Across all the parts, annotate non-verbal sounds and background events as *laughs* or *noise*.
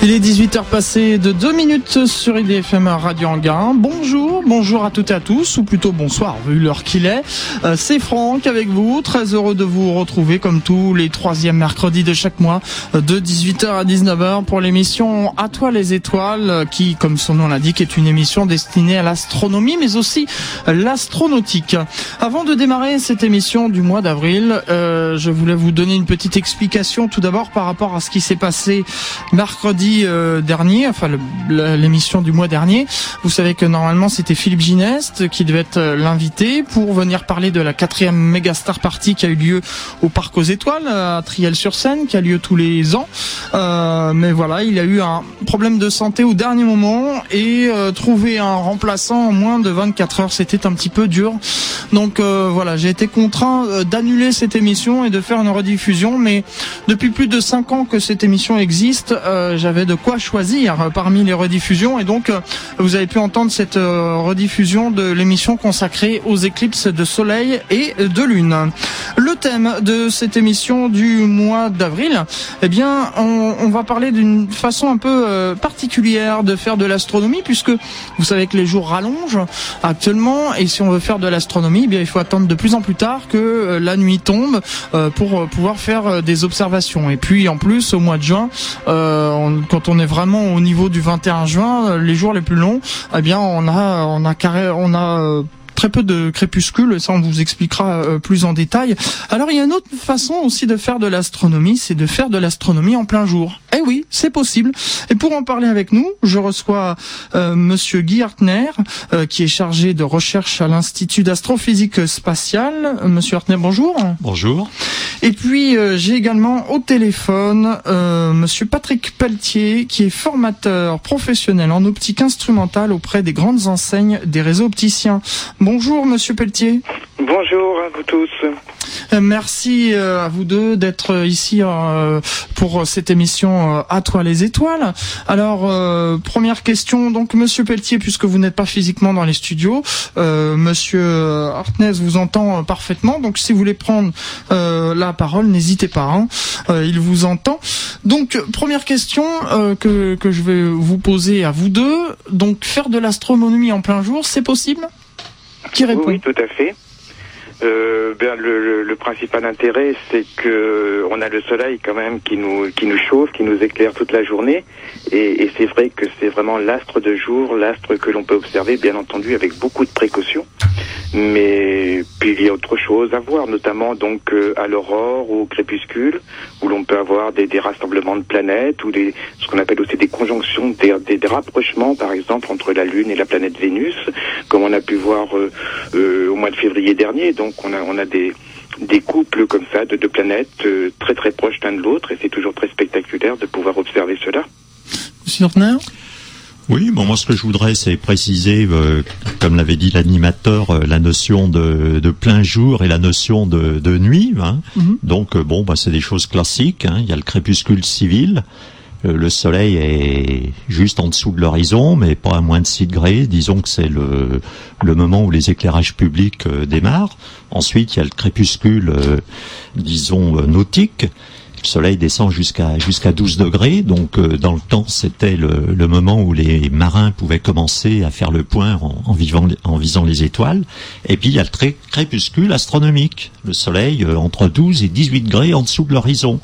Il est 18h passé de 2 minutes sur IDFM Radio Anguin. Bonjour, bonjour à toutes et à tous, ou plutôt bonsoir vu l'heure qu'il est. Euh, c'est Franck avec vous, très heureux de vous retrouver comme tous les troisièmes mercredis de chaque mois euh, de 18h à 19h pour l'émission À toi les étoiles euh, qui, comme son nom l'indique, est une émission destinée à l'astronomie mais aussi l'astronautique. Avant de démarrer cette émission du mois d'avril, je voulais vous donner une petite explication tout d'abord par rapport à ce qui s'est passé mercredi euh, dernier, enfin l'émission du mois dernier. Vous savez que normalement c'était Philippe Gineste qui devait être euh, l'invité pour venir parler de la quatrième Megastar Party qui a eu lieu au Parc aux Étoiles à Triel-sur-Seine, qui a lieu tous les ans. Euh, mais voilà, il a eu un problème de santé au dernier moment et trouver un remplaçant en moins de 24 heures, c'était un petit peu dur. Donc voilà, j'ai été contraint d'annuler cette émission et de faire une rediffusion. Mais depuis plus de 5 ans que cette émission existe, j'avais de quoi choisir parmi les rediffusions et donc euh, vous avez pu entendre cette euh, rediffusion de l'émission consacrée aux éclipses de soleil et de lune. Le thème de cette émission du mois d'avril, eh bien, on, va parler d'une façon un peu euh, particulière de faire de l'astronomie puisque vous savez que les jours rallongent actuellement et si on veut faire de l'astronomie, eh bien, il faut attendre de plus en plus tard que la nuit tombe pour pouvoir faire des observations. Et puis en plus, au mois de juin, on, quand on est vraiment au niveau du 21 juin, euh, les jours les plus longs, eh bien on a on a carré, on a euh, très peu de crépuscule, ça on vous expliquera euh, plus en détail. Alors il y a une autre façon aussi de faire de l'astronomie, c'est de faire de l'astronomie en plein jour. Eh oui, c'est possible. Et pour en parler avec nous, je reçois euh, Monsieur Guy Hartner, euh, qui est chargé de recherche à l'Institut d'astrophysique spatiale. Monsieur Hartner, bonjour. Bonjour. Et puis j'ai également au téléphone Monsieur Patrick Pelletier, qui est formateur professionnel en optique instrumentale auprès des grandes enseignes des réseaux opticiens. Bonjour, monsieur Pelletier. Bonjour à vous tous. Euh, merci euh, à vous deux d'être euh, ici pour cette émission À toi les étoiles. Alors, première question, donc monsieur Pelletier, puisque vous n'êtes pas physiquement dans les studios, monsieur Hartness vous entend parfaitement, donc si vous voulez prendre la parole, n'hésitez pas, hein. il vous entend. Donc, première question que, que je vais vous poser à vous deux, donc faire de l'astronomie en plein jour, c'est possible? Oui, tout à fait. Euh, ben, le, le, principal intérêt, c'est que on a le soleil quand même qui nous qui nous chauffe, qui nous éclaire toute la journée, et, et c'est vrai que c'est vraiment l'astre de jour, l'astre que l'on peut observer, bien entendu, avec beaucoup de précautions. Mais puis il y a autre chose à voir, notamment donc euh, à l'aurore ou au crépuscule, où l'on peut avoir des, des, rassemblements de planètes ou des ce qu'on appelle aussi des conjonctions, des, des, rapprochements, par exemple entre la Lune et la planète Vénus, comme on a pu voir euh, euh, au mois de février dernier. On a on a des des couples comme ça de deux planètes très très proches l'un de l'autre, et c'est toujours très spectaculaire de pouvoir observer cela. Monsieur oui, bon, moi ce que je voudrais, c'est préciser, euh, comme l'avait dit l'animateur, euh, la notion de, de, plein jour et la notion de, de nuit. Hein. Mhm. Donc, euh, bon, bah, c'est des choses classiques. Hein. Il y a le crépuscule civil. Le soleil est juste en dessous de l'horizon, mais pas à moins de 6 degrés. Disons que c'est le, le moment où les éclairages publics démarrent. Ensuite, il y a le crépuscule, disons, nautique le soleil descend jusqu'à jusqu'à 12 degrés, donc euh, dans le temps c'était le, moment où les marins pouvaient commencer à faire le point en, vivant, en visant les étoiles. Et puis il y a le crépuscule astronomique, le soleil euh, entre 12 et 18 degrés en dessous de l'horizon.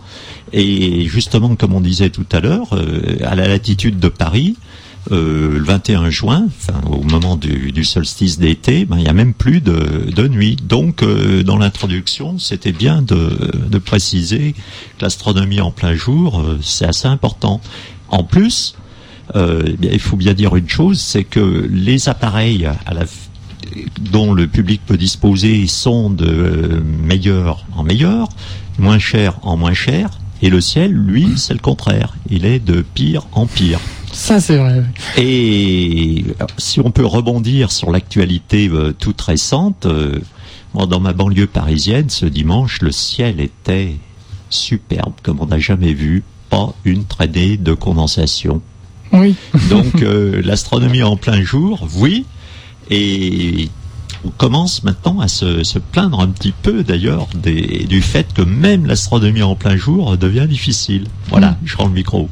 Et justement, comme on disait tout à l'heure, euh, à la latitude de Paris, euh, le 21 juin, au moment du, solstice d'été, ben, il n'y a même plus de, de nuit. Donc, euh, dans l'introduction, c'était bien de, préciser que l'astronomie en plein jour, euh, c'est assez important. En plus, eh il faut bien dire une chose, c'est que les appareils dont le public peut disposer sont de meilleur en meilleur, moins cher en moins cher, et le ciel, lui, c'est le contraire. Il est de pire en pire. Ça, c'est vrai. Et si on peut rebondir sur l'actualité euh, toute récente, euh, dans ma banlieue parisienne, ce dimanche, le ciel était superbe, comme on n'a jamais vu. Pas une traînée de condensation. Oui. Donc, *laughs* euh, l'astronomie en plein jour, oui. Et on commence maintenant à se, se plaindre un petit peu d'ailleurs du fait que même l'astronomie en plein jour devient difficile. Voilà, mm. je rends le micro.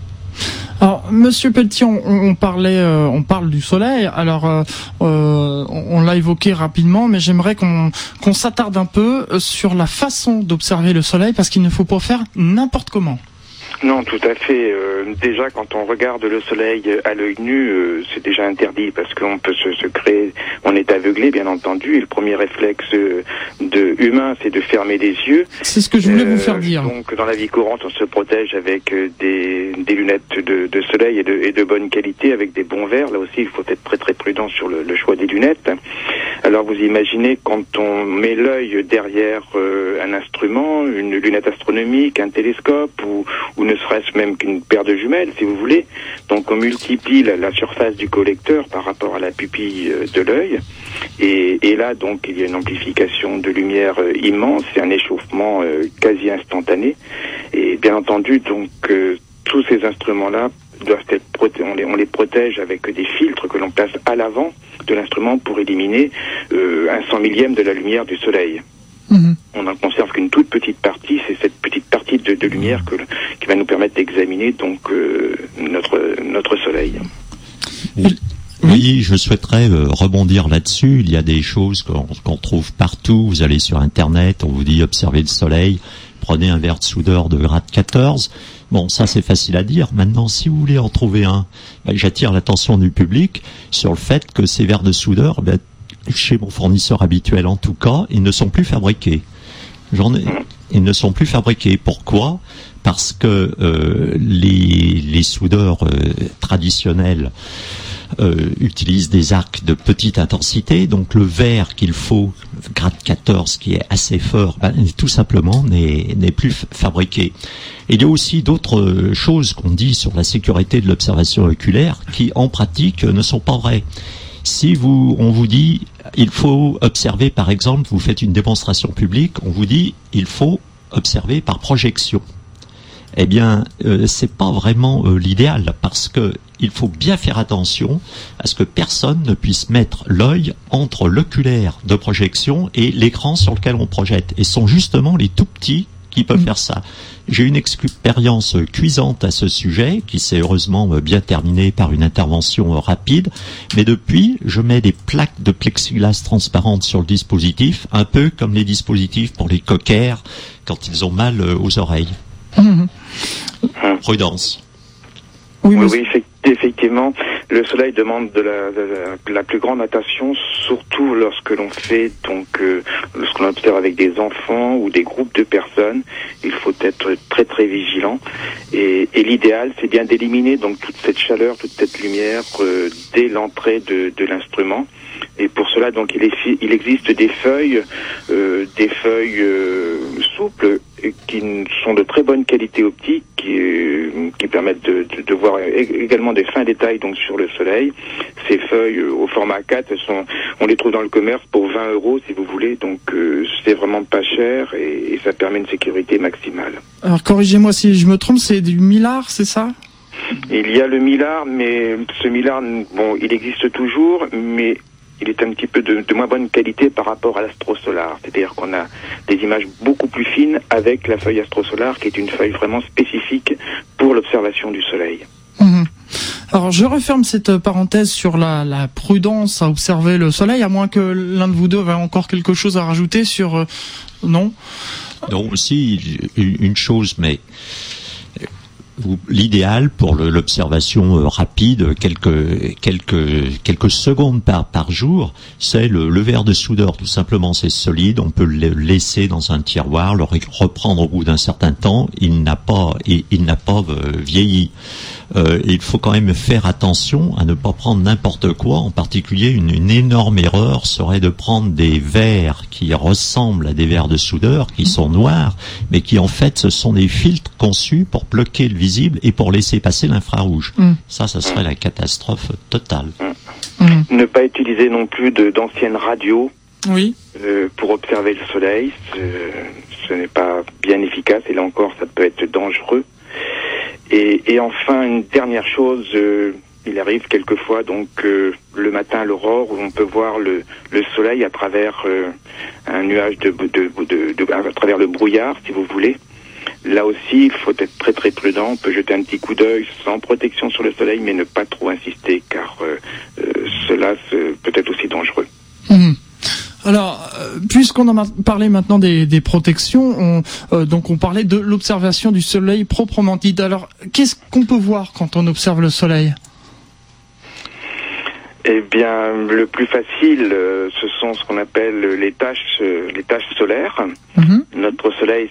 Alors, Monsieur Petit, on, parlait, euh, on parle du soleil. Alors, euh, euh, on, l'a évoqué rapidement, mais j'aimerais qu'on qu'on s'attarde un peu sur la façon d'observer le soleil, parce qu'il ne faut pas faire n'importe comment. Non, tout à fait. Euh, déjà, quand on regarde le soleil à l'œil nu, euh, c'est déjà interdit parce qu'on peut se, se, créer, on est aveuglé, bien entendu. Et le premier réflexe euh, de humain, c'est de fermer les yeux. C'est ce que je voulais vous faire dire. Donc, dans la vie courante, on se protège avec des, des lunettes de, de, soleil et de, et de, bonne qualité, avec des bons verres. Là aussi, il faut être très très prudent sur le, le choix des lunettes. Alors, vous imaginez quand on met l'œil derrière un instrument, une lunette astronomique, un télescope ou, ou ne serait-ce même qu'une paire de jumelles, si vous voulez. Donc on multiplie la, surface du collecteur par rapport à la pupille euh, de l'œil. Et, là, donc, il y a une amplification de lumière euh, immense et un échauffement euh, quasi instantané. Et bien entendu, donc, tous ces instruments-là doivent être on les, on les protège avec des filtres que l'on place à l'avant de l'instrument pour éliminer un cent millième de la lumière du soleil. Mhm. On n'en conserve qu'une toute petite partie, c'est cette petite partie de, lumière que, qui va nous permettre d'examiner donc euh, notre notre soleil. Oui, je souhaiterais euh, rebondir là-dessus. Il y a des choses qu'on trouve partout. Vous allez sur Internet, on vous dit observez le soleil, prenez un verre de soudeur de grade 14. Bon, ça c'est facile à dire. Maintenant, si vous voulez en trouver un, ben, j'attire l'attention du public sur le fait que ces verres de soudeur, ben, chez mon fournisseur habituel en tout cas, ils ne sont plus fabriqués. Ils ne sont plus fabriqués. Pourquoi? Parce que euh, les, les, soudeurs euh, traditionnels euh, utilisent des arcs de petite intensité, donc le verre qu'il faut, grade 14, qui est assez fort, ben, tout simplement n'est plus fabriqué. il y a aussi d'autres choses qu'on dit sur la sécurité de l'observation oculaire qui, en pratique, ne sont pas vraies. Si vous, on vous dit, il faut observer, par exemple, vous faites une démonstration publique, on vous dit, il faut observer par projection. Eh bien, euh, c'est pas vraiment euh, l'idéal parce que il faut bien faire attention à ce que personne ne puisse mettre l'œil entre l'oculaire de projection et l'écran sur lequel on projette. Et ce sont justement les tout petits qui peuvent mm. faire ça. J'ai une expérience cuisante à ce sujet, qui s'est heureusement bien terminée par une intervention rapide, mais depuis, je mets des plaques de plexiglas transparentes sur le dispositif, un peu comme les dispositifs pour les coquères quand ils ont mal euh, aux oreilles. Mm. Prudence. Oui, oui, effectivement, le soleil demande de la, la, plus grande attention, surtout lorsque l'on fait donc euh, lorsqu'on observe avec des enfants ou des groupes de personnes. Il faut être très très vigilant. Et, et l'idéal, c'est bien d'éliminer donc toute cette chaleur, toute cette lumière euh, dès l'entrée de, de l'instrument. Et pour cela, donc, il, il existe des feuilles, euh, des feuilles euh, souples qui sont de très bonne qualité optique, qui, euh, qui permettent de, de, voir également des fins détails donc sur le soleil. Ces feuilles euh, au format 4, sont, on les trouve dans le commerce pour 20 euros si vous voulez, donc euh, c'est vraiment pas cher et, ça permet une sécurité maximale. Alors corrigez-moi si je me trompe, c'est du millard, c'est ça? Il y a le millard, mais ce millard, bon, il existe toujours, mais il est un petit peu de, moins bonne qualité par rapport à l'astrosolar. C'est-à-dire qu'on a des images beaucoup plus fines avec la feuille astrosolar, qui est une feuille vraiment spécifique pour l'observation du Soleil. Mhm. Alors je referme cette parenthèse sur la, prudence à observer le Soleil, à moins que l'un de vous deux ait encore quelque chose à rajouter sur... Euh, non? Non, aussi une chose, mais l'idéal pour l'observation euh, rapide, quelques quelques quelques secondes par par jour, c'est le, verre de soudeur. Tout simplement, c'est solide. On peut le laisser dans un tiroir, le reprendre au bout d'un certain temps. Il n'a pas il n'a pas euh, vieilli. Euh, il faut quand même faire attention à ne pas prendre n'importe quoi. En particulier, une, une, énorme erreur serait de prendre des verres qui ressemblent à des verres de soudeur, qui sont noirs, mais qui en fait ce sont des filtres conçus pour bloquer le visible et pour laisser passer l'infrarouge. Mm. Ça, ça serait la catastrophe totale. Mm. Ne pas utiliser non plus d'anciennes radios. Oui. Euh, pour observer le soleil, ce n'est pas bien efficace et là encore ça peut être dangereux. Et, enfin, une dernière chose, euh, il arrive quelquefois donc euh, le matin l'aurore où on peut voir le, le soleil à travers euh, un nuage de, à travers le brouillard, si vous voulez. Là aussi, il faut être très très prudent. On peut jeter un petit coup d'œil sans protection sur le soleil, mais ne pas trop insister, car cela peut être aussi dangereux. Mmh. Alors, puisqu'on en a parlé maintenant des, des protections, on, donc on parlait de l'observation du soleil proprement dit. Alors, qu'est-ce qu'on peut voir quand on observe le soleil? Eh bien, le plus facile, euh, ce sont ce qu'on appelle les taches, euh, les taches solaires. Mhm. Notre soleil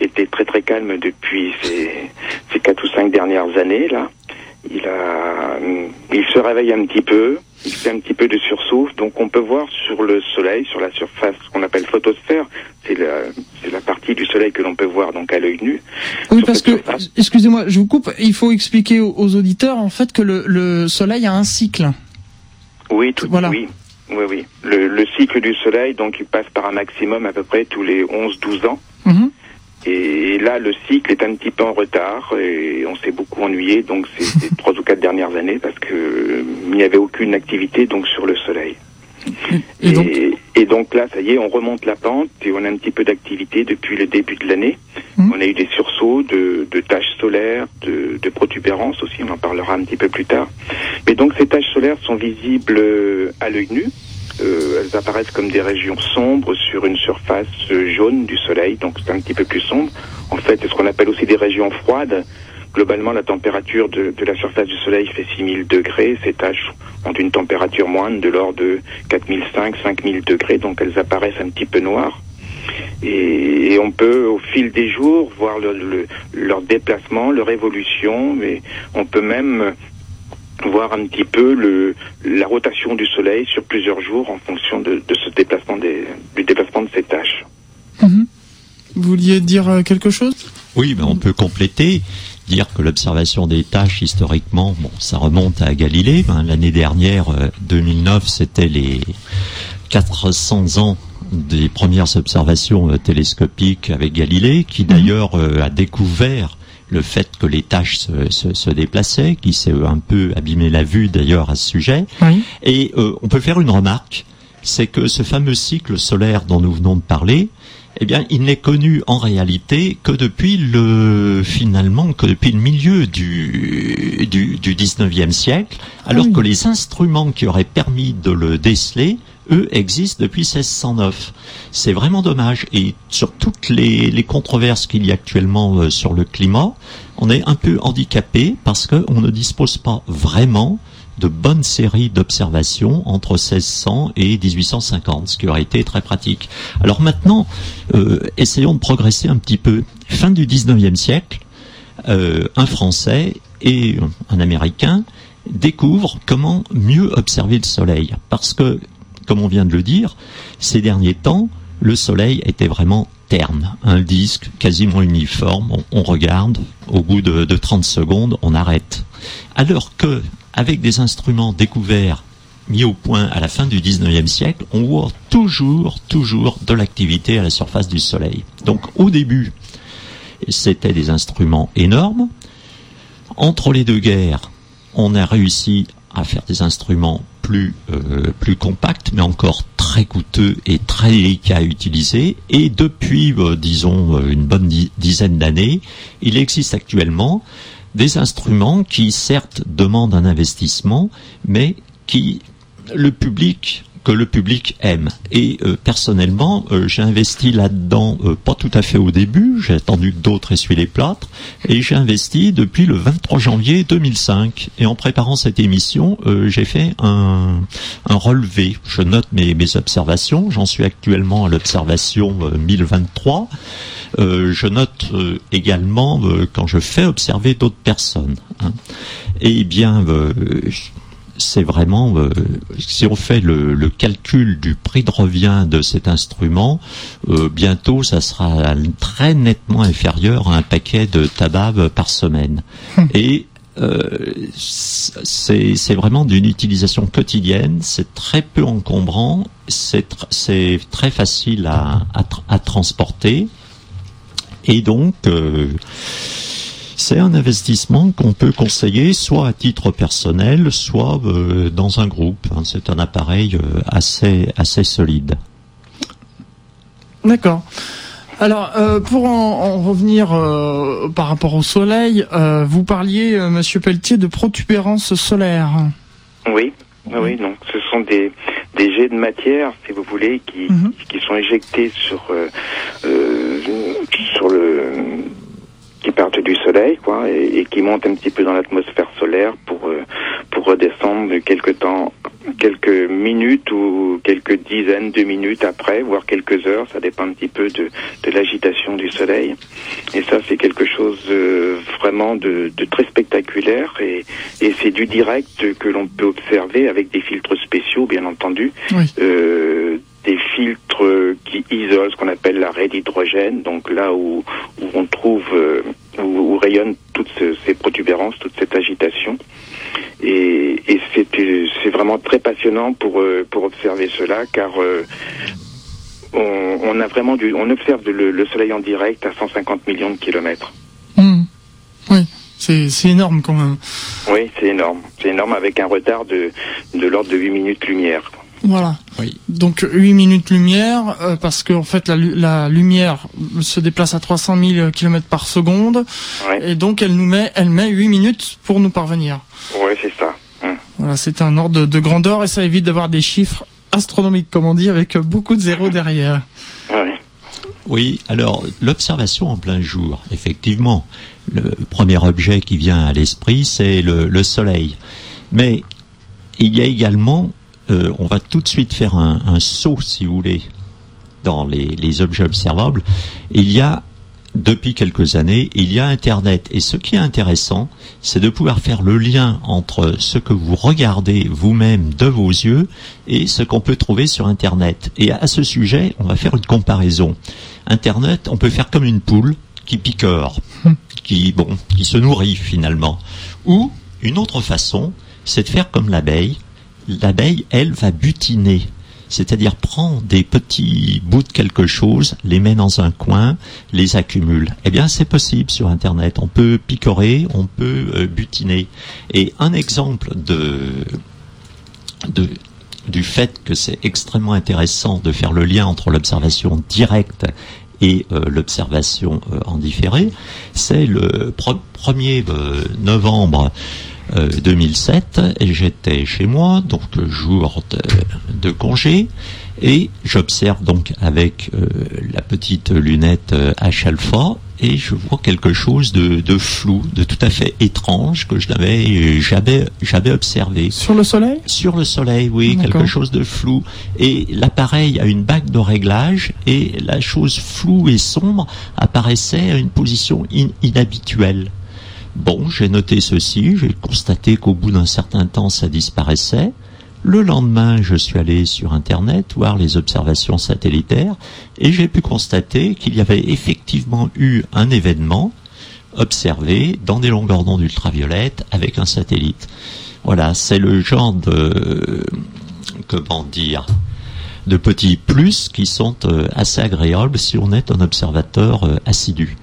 était très très calme depuis ces, ces quatre ou cinq dernières années là. Il a, il se réveille un petit peu, il fait un petit peu de sursouffle, donc on peut voir sur le soleil, sur la surface, ce qu'on appelle photosphère, c'est la, la, partie du soleil que l'on peut voir donc à l'œil nu. Oui, parce que, excusez-moi, je vous coupe, il faut expliquer aux, aux auditeurs en fait que le, le soleil a un cycle. Oui, tout, oui. Oui, oui. Le, le, cycle du soleil, donc, il passe par un maximum à peu près tous les 11-12 ans. Mhm. Et là, le cycle est un petit peu en retard et on s'est beaucoup ennuyé, donc ces *laughs* trois ou quatre dernières années, parce que euh, il n'y avait aucune activité donc sur le soleil. Et donc, là, ça y est, on remonte la pente et on a un petit peu d'activité depuis le début de l'année. Mmh. On a eu des sursauts de, de taches solaires, de, de, protubérances aussi, on en parlera un petit peu plus tard. Mais donc ces taches solaires sont visibles euh, à l'œil nu. Euh, elles apparaissent comme des régions sombres sur une surface jaune du soleil, donc c'est un petit peu plus sombre. En fait, c'est ce qu'on appelle aussi des régions froides Globalement, la température de, de, la surface du Soleil fait 6000 degrés. Ces taches ont une température moindre de l'ordre de 4005, 5000 degrés, donc elles apparaissent un petit peu noires. Et, on peut, au fil des jours, voir le, leur déplacement, leur évolution, mais on peut même voir un petit peu le, la rotation du Soleil sur plusieurs jours en fonction de, de ce déplacement des, du déplacement de ces taches. Mhm. Vous vouliez dire euh, quelque chose? Oui, mais on peut compléter dire que l'observation des tâches historiquement, bon, ça remonte à Galilée. Hein. L'année dernière, 2009, euh, c'était les 400 ans des premières observations euh, télescopiques avec Galilée, qui mhm. d'ailleurs euh, a découvert le fait que les tâches se, se, déplaçaient, qui s'est un peu abîmé la vue d'ailleurs à ce sujet. Et on peut faire une remarque, c'est que ce fameux cycle solaire dont nous venons de parler, eh bien, il n'est connu en réalité que depuis le finalement que depuis le milieu du du, du 19e siècle, alors que les instruments qui auraient permis de le déceler eux existent depuis 1609. C'est vraiment dommage. Et sur toutes les, controverses qu'il y a actuellement euh, sur le climat, on est un peu handicapé parce qu'on ne dispose pas vraiment de bonnes séries d'observations entre 1600 et 1850, ce qui aurait été très pratique. Alors maintenant, euh, essayons de progresser un petit peu. Fin du 19e siècle, euh, un Français et un Américain découvrent comment mieux observer le Soleil. Parce que, comme on vient de le dire, ces derniers temps, le Soleil était vraiment terne, un disque quasiment uniforme, on, regarde, au bout de, de 30 secondes, on arrête. Alors que avec des instruments découverts mis au point à la fin du 19e siècle, on voit toujours, toujours de l'activité à la surface du Soleil. Donc au début, c'était des instruments énormes. Entre les deux guerres, on a réussi à faire des instruments plus euh, plus compacts, mais encore très coûteux et très délicats à utiliser. Et depuis, euh, disons, euh, une bonne dizaine d'années, il existe actuellement des instruments qui certes demandent un investissement, mais qui le public que le public aime. Et euh, personnellement, euh, j'ai investi là-dedans, euh, pas tout à fait au début, j'ai attendu que d'autres essuient les plâtres, et j'ai investi depuis le 23 janvier 2005. Et en préparant cette émission, j'ai fait un, un, relevé. Je note mes, mes observations, j'en suis actuellement à l'observation 1023. je note également quand je fais observer d'autres personnes. Hein. Et bien, c'est vraiment, euh, si on fait le, calcul du prix de revient de cet instrument, euh, bientôt ça sera très nettement inférieur à un paquet de tabac par semaine. Hum. Et euh, c'est vraiment d'une utilisation quotidienne, c'est très peu encombrant, c'est très facile à, à, transporter. Et donc, c'est un investissement qu'on peut conseiller soit à titre personnel, soit euh, dans un groupe. Hein. C'est un appareil euh, assez, assez solide. D'accord. Alors, euh, pour en, revenir euh, par rapport au soleil, euh, vous parliez, Monsieur Pelletier, de protubérance solaire. Oui, oui, donc ce sont des, des jets de matière, si vous voulez, qui, mhm. qui sont éjectés sur sur le qui partent du soleil, quoi, et, et, qui montent un petit peu dans l'atmosphère solaire pour pour redescendre quelque temps quelques minutes ou quelques dizaines de minutes après, voire quelques heures, ça dépend un petit peu de, de l'agitation du soleil. Et ça, c'est quelque chose euh, vraiment de, de, très spectaculaire et, et c'est du direct que l'on peut observer avec des filtres spéciaux, bien entendu. Euh, des filtres qui isolent ce qu'on appelle l'arrêt d'hydrogène, donc là où, où on trouve, euh, où, où rayonnent toutes ces protubérances, toute cette agitation. Et, et c'est vraiment très passionnant pour, euh, pour observer cela, car euh, on, on, a vraiment du, on observe le, le, Soleil en direct à 150 millions de kilomètres. Mmh. Oui, c'est énorme quand même. Oui, c'est énorme. C'est énorme avec un retard de, de l'ordre de 8 minutes lumière. Voilà. Oui. Donc 8 minutes lumière, euh, parce qu'en en fait la, la, lumière se déplace à 300 000 km par seconde, et donc elle nous met, elle met 8 minutes pour nous parvenir. Oui, c'est ça. Hum. Voilà, c'est un ordre de, grandeur et ça évite d'avoir des chiffres astronomiques, comme on dit, avec beaucoup de zéros derrière. Oui, alors l'observation en plein jour, effectivement, le premier objet qui vient à l'esprit, c'est le, le Soleil. Mais il y a également euh, on va tout de suite faire un, saut, si vous voulez, dans les, objets observables. Il y a depuis quelques années, il y a Internet. Et ce qui est intéressant, c'est de pouvoir faire le lien entre ce que vous regardez vous-même de vos yeux et ce qu'on peut trouver sur Internet. Et à ce sujet, on va faire une comparaison. Internet, on peut faire comme une poule qui picore, *laughs* qui, bon, qui se nourrit finalement. Ou, une autre façon, c'est de faire comme l'abeille, l'abeille, elle, va butiner. C'est-à-dire prend des petits bouts de quelque chose, les met dans un coin, les accumule. Eh bien, c'est possible sur Internet. On peut picorer, on peut euh, butiner. Et un exemple de, du fait que c'est extrêmement intéressant de faire le lien entre l'observation directe et euh, l'observation euh, c'est le 1er novembre 2007, euh, et j'étais chez moi, donc jour de, congé, et j'observe donc avec euh, la petite lunette H euh, alpha et je vois quelque chose de, flou, de tout à fait étrange que je n'avais jamais, jamais observé. Sur le soleil? Sur le soleil, oui, quelque chose de flou. Et l'appareil a une bague de réglage et la chose floue et sombre apparaissait à une position inhabituelle. Bon, j'ai noté ceci, j'ai constaté qu'au bout d'un certain temps, ça disparaissait. Le lendemain, je suis allé sur Internet voir les observations satellitaires et j'ai pu constater qu'il y avait effectivement eu un événement observé dans des longueurs d'onde ultraviolettes avec un satellite. Voilà, c'est le genre de comment dire de petits plus qui sont euh, assez agréables si on est un observateur euh, assidu.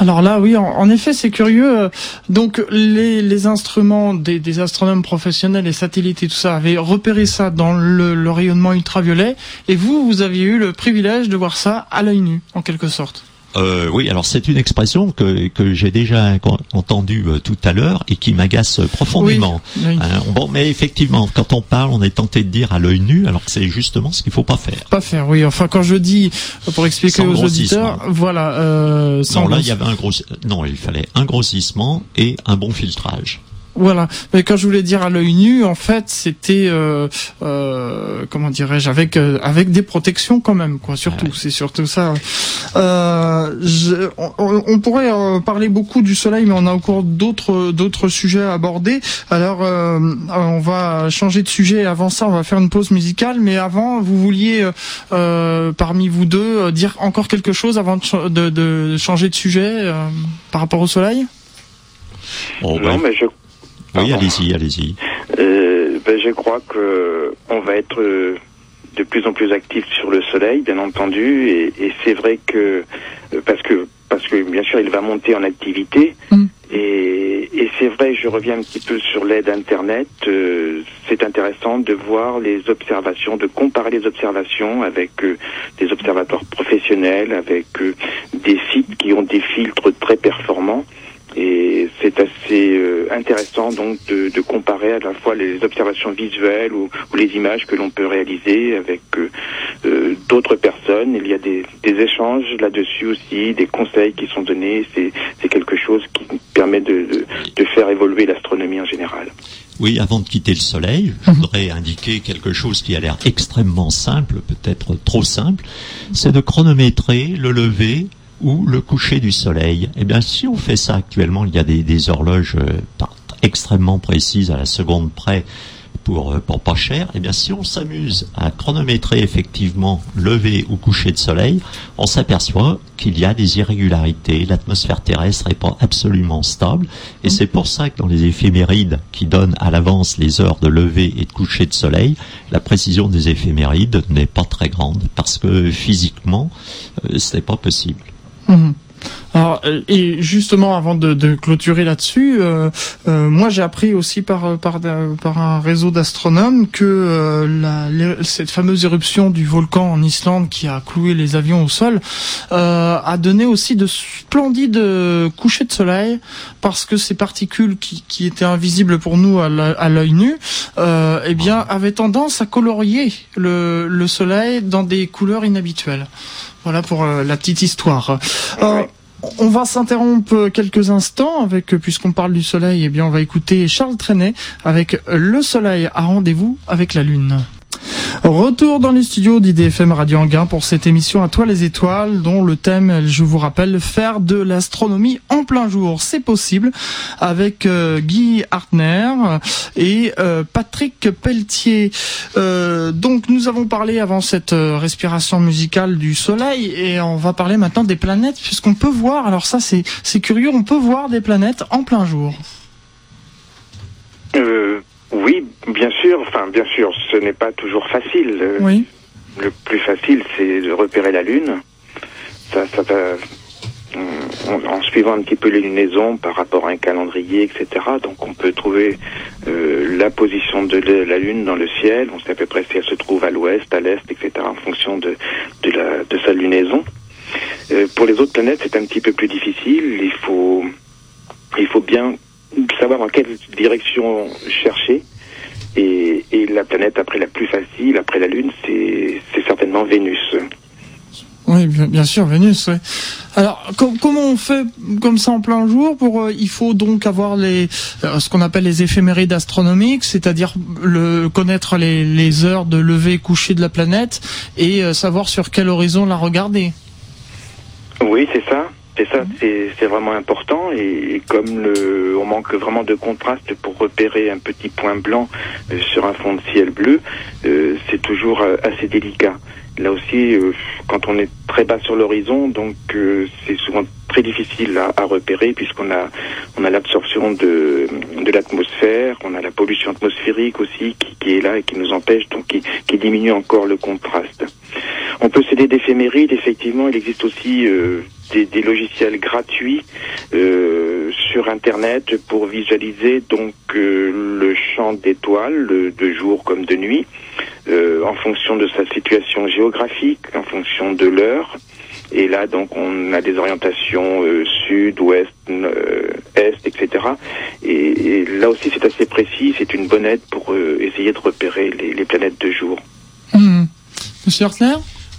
Alors là, oui, en, effet, c'est curieux. Donc, les, instruments des, astronomes professionnels, les satellites et tout ça, avaient repéré ça dans le, rayonnement ultraviolet. Et vous, vous aviez eu le privilège de voir ça à l'œil nu, en quelque sorte. Euh, oui, alors c'est une expression que, que j'ai déjà entendue euh, tout à l'heure et qui m'agace profondément. Hein, bon, mais effectivement, quand on parle, on est tenté de dire à l'œil nu, alors que c'est justement ce qu'il faut pas faire. Pas faire, oui. Enfin, quand je dis, pour expliquer aux auditeurs, voilà. Euh, non, là, il y avait un gros, non, il fallait un grossissement et un bon filtrage. Voilà. Mais quand je voulais dire à l'œil nu, en fait, c'était euh, euh, comment dirais-je avec euh, avec des protections quand même, quoi. Surtout, c'est surtout ça. Je, on, pourrait parler beaucoup du soleil, mais on a encore d'autres d'autres sujets à aborder. Alors, on va changer de sujet. Avant ça, on va faire une pause musicale. Mais avant, vous vouliez parmi vous deux dire encore quelque chose avant de, de, changer de sujet par rapport au soleil? Oh, non, mais je oui, allez-y, allez-y. Euh, ben, je crois que on va être euh, de plus en plus actif sur le soleil, bien entendu, et, et c'est vrai que euh, parce que parce que bien sûr il va monter en activité mm. et, et c'est vrai, je reviens un petit peu sur l'aide Internet. Euh, c'est intéressant de voir les observations, de comparer les observations avec euh, des observatoires professionnels, avec euh, des sites qui ont des filtres très performants. C'est euh, intéressant donc de, de, comparer à la fois les observations visuelles ou, ou les images que l'on peut réaliser avec euh, euh d'autres personnes. Il y a des, des échanges là-dessus aussi, des conseils qui sont donnés. C'est quelque chose qui permet de, de, de faire évoluer l'astronomie en général. Oui, avant de quitter le Soleil, je mhm. voudrais indiquer quelque chose qui a l'air extrêmement simple, peut-être trop simple, c'est de chronométrer le lever ou le coucher du soleil. Eh bien, si on fait ça actuellement, il y a des, horloges euh, extrêmement précises à la seconde près pour, euh, pour pas cher. Eh bien, si on s'amuse à chronométrer effectivement lever ou coucher de soleil, on s'aperçoit qu'il y a des irrégularités. L'atmosphère terrestre n'est pas absolument stable. Et c'est pour ça que dans les éphémérides qui donnent à l'avance les heures de lever et de coucher de soleil, la précision des éphémérides n'est pas très grande parce que physiquement, euh, ce n'est pas possible. Mm-hmm. Alors, euh, et justement, avant de, de clôturer là-dessus, euh, euh, moi j'ai appris aussi par, par, par un réseau d'astronomes que la, cette fameuse éruption du volcan en Islande qui a cloué les avions au sol a donné aussi de splendides couchers de soleil parce que ces particules qui, qui étaient invisibles pour nous à l'œil nu, eh bien, avaient tendance à colorier le, le soleil dans des couleurs inhabituelles. Voilà pour la petite histoire on va s'interrompre quelques instants avec, puisqu'on parle du soleil, eh bien, on va écouter Charles Trenet avec Le soleil à rendez-vous avec la lune. Retour dans les studios d'IDFM Radio Anguin pour cette émission à toi les étoiles dont le thème, je vous rappelle, faire de l'astronomie en plein jour. C'est possible avec euh, Guy Hartner et euh, Patrick Pelletier. Euh, donc nous avons parlé avant cette respiration musicale du soleil et on va parler maintenant des planètes puisqu'on peut voir, alors ça c'est curieux, on peut voir des planètes en plein jour. Oui, bien sûr. Enfin, bien sûr, ce n'est pas toujours facile. Oui. Le plus facile, c'est de repérer la Lune. Ça, ça va en suivant un petit peu les lunaisons par rapport à un calendrier, etc. Donc on peut trouver euh, la position de la Lune dans le ciel. On sait à peu près si elle se trouve à l'ouest, à l'est, etc. en fonction de, de, la, de sa lunaison. Euh, pour les autres planètes, c'est un petit peu plus difficile. Il faut, il faut bien savoir en quelle direction chercher. Et, la planète après la plus facile, après la Lune, c'est certainement Vénus. Oui, bien sûr, Vénus. Alors, comment on fait comme ça en plein jour pour euh, Il faut donc avoir les euh, ce qu'on appelle les éphémérides astronomiques, c'est-à-dire le connaître les, les, heures de lever et coucher de la planète et euh, savoir sur quel horizon la regarder? Oui, c'est ça. C'est ça, c'est vraiment important et, comme le, on manque vraiment de contraste pour repérer un petit point blanc euh, sur un fond de ciel bleu, euh, c'est toujours euh, assez délicat. Là aussi, quand on est très bas sur l'horizon, donc c'est souvent très difficile à, à repérer puisqu'on a on a l'absorption de de l'atmosphère, on a la pollution atmosphérique aussi qui, qui, est là et qui nous empêche donc qui, qui diminue encore le contraste. On peut céder d'éphémérides, effectivement, il existe aussi des, logiciels gratuits euh, sur Internet pour visualiser donc euh, le champ d'étoiles de jour comme de nuit euh, en fonction de sa situation géographique, en fonction de l'heure. Et là, donc, on a des orientations sud, ouest, est, etc. Et, là aussi, c'est assez précis. C'est une bonne aide pour essayer de repérer les, planètes de jour. Mmh. Monsieur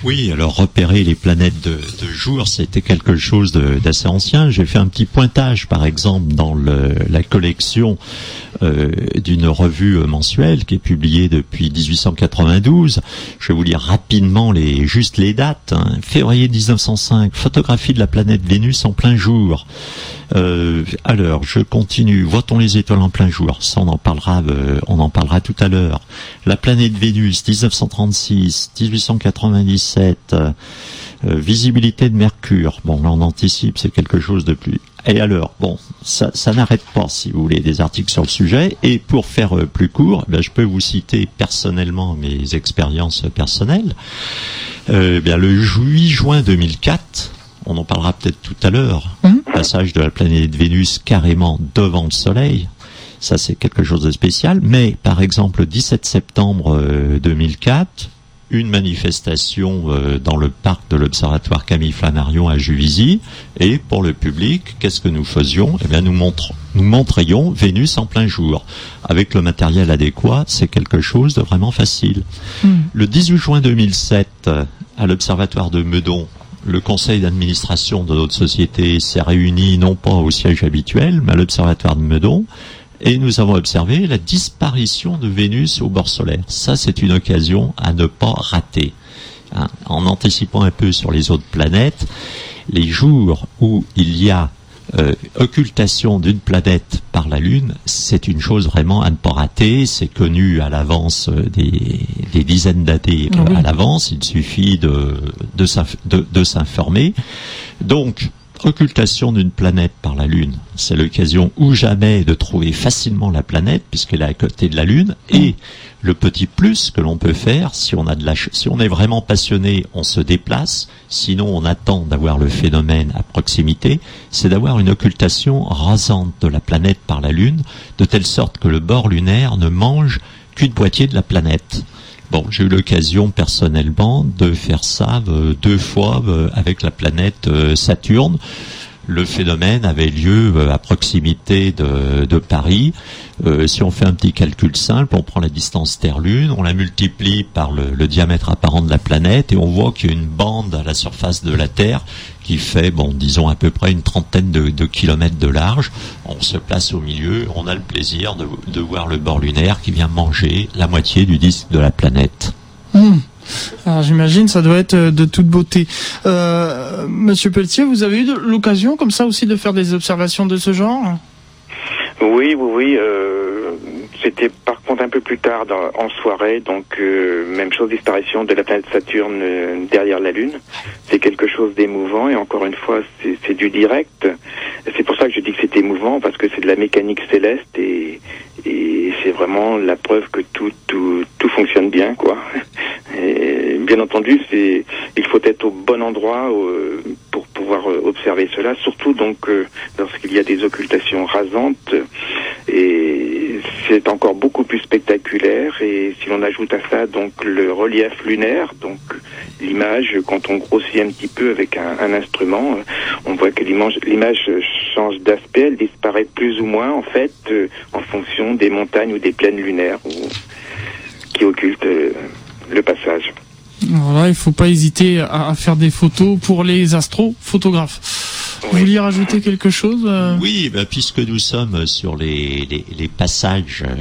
oui, alors repérer les planètes de, de jour, c'était quelque chose d'assez ancien. J'ai fait un petit pointage, par exemple, dans le, la collection euh, d'une revue mensuelle qui est publiée depuis 1892. Je vais vous lire rapidement les juste les dates. Hein. Février 1905, photographie de la planète Vénus en plein jour. Euh, alors, je continue. Voitons les étoiles en plein jour? Ça, on en parlera, euh, on en parlera tout à l'heure. La planète Vénus, 1936, 1897. Euh, visibilité de Mercure. Bon, là, on anticipe, c'est quelque chose de plus. Et alors, bon, ça, ça n'arrête pas, si vous voulez, des articles sur le sujet. Et pour faire plus court, ben, je peux vous citer personnellement mes expériences personnelles. bien, le 8 juin 2004, on en parlera peut-être tout à l'heure, mmh. passage de la planète Vénus carrément devant le Soleil, ça c'est quelque chose de spécial, mais par exemple le 17 septembre 2004, une manifestation euh, dans le parc de l'Observatoire Camille Flammarion à Juvisy. Et pour le public, qu'est-ce que nous faisions? Eh bien, nous, nous montrions Vénus en plein jour. Avec le matériel adéquat, c'est quelque chose de vraiment facile. Hmm. Le 18 juin 2007, à l'Observatoire de Meudon, le conseil d'administration de notre société s'est réuni non pas au siège habituel, mais à l'Observatoire de Meudon et nous avons observé la disparition de Vénus au bord solaire. Ça, c'est une occasion à ne pas rater. Hein. en anticipant un peu sur les autres planètes, les jours où il y a euh, occultation d'une planète par la Lune, c'est une chose vraiment à ne pas rater. C'est connu à l'avance euh, des, dizaines d'années ah à l'avance. Il suffit de, de s'informer. Donc, occultation d'une planète par la Lune, c'est l'occasion ou jamais de trouver facilement la planète puisqu'elle est à côté de la Lune. Et le petit plus que l'on peut faire, si on a de la, si on est vraiment passionné, on se déplace. Sinon, on attend d'avoir le phénomène à proximité. C'est d'avoir une occultation rasante de la planète par la Lune, de telle sorte que le bord lunaire ne mange qu'une moitié de la planète. Bon, j'ai eu l'occasion personnellement de faire ça euh, deux fois euh, avec la planète euh, Saturne. Le phénomène avait lieu à proximité de, Paris. si on fait un petit calcul simple, on prend la distance Terre-Lune, on la multiplie par le, diamètre apparent de la planète et on voit qu'il y a une bande à la surface de la Terre qui fait, bon, disons à peu près une trentaine de, kilomètres de large. On se place au milieu, on a le plaisir de, voir le bord lunaire qui vient manger la moitié du disque de la planète. Hmm. Alors j'imagine ça doit être euh, de toute beauté. Euh, Monsieur Pelletier, vous avez eu l'occasion comme ça aussi de faire des observations de ce genre? Oui, oui, oui. Euh, c'était par un peu plus tard en soirée, donc euh, même chose, disparition de la planète Saturne euh, derrière la Lune. C'est quelque chose d'émouvant et encore une fois, c'est du direct. C'est pour ça que je dis que c'est émouvant parce que c'est de la mécanique céleste et, et c'est vraiment la preuve que tout, tout, tout fonctionne bien, quoi. Et bien entendu, c'est il faut être au bon endroit euh, pour pouvoir observer cela, surtout donc lorsqu'il y a des occultations rasantes. Et c'est encore beaucoup plus spectaculaire. Et si l'on ajoute à ça donc le relief lunaire, donc l'image quand on grossit un petit peu avec un, instrument, on voit que l'image change d'aspect, elle disparaît plus ou moins en fait euh, en fonction des montagnes ou des plaines lunaires qui occultent euh, le passage. Voilà, il faut pas hésiter à, faire des photos pour les astrophotographes. Vous vouliez rajouter quelque chose euh Oui, bah, puisque nous sommes sur les, les, les passages euh,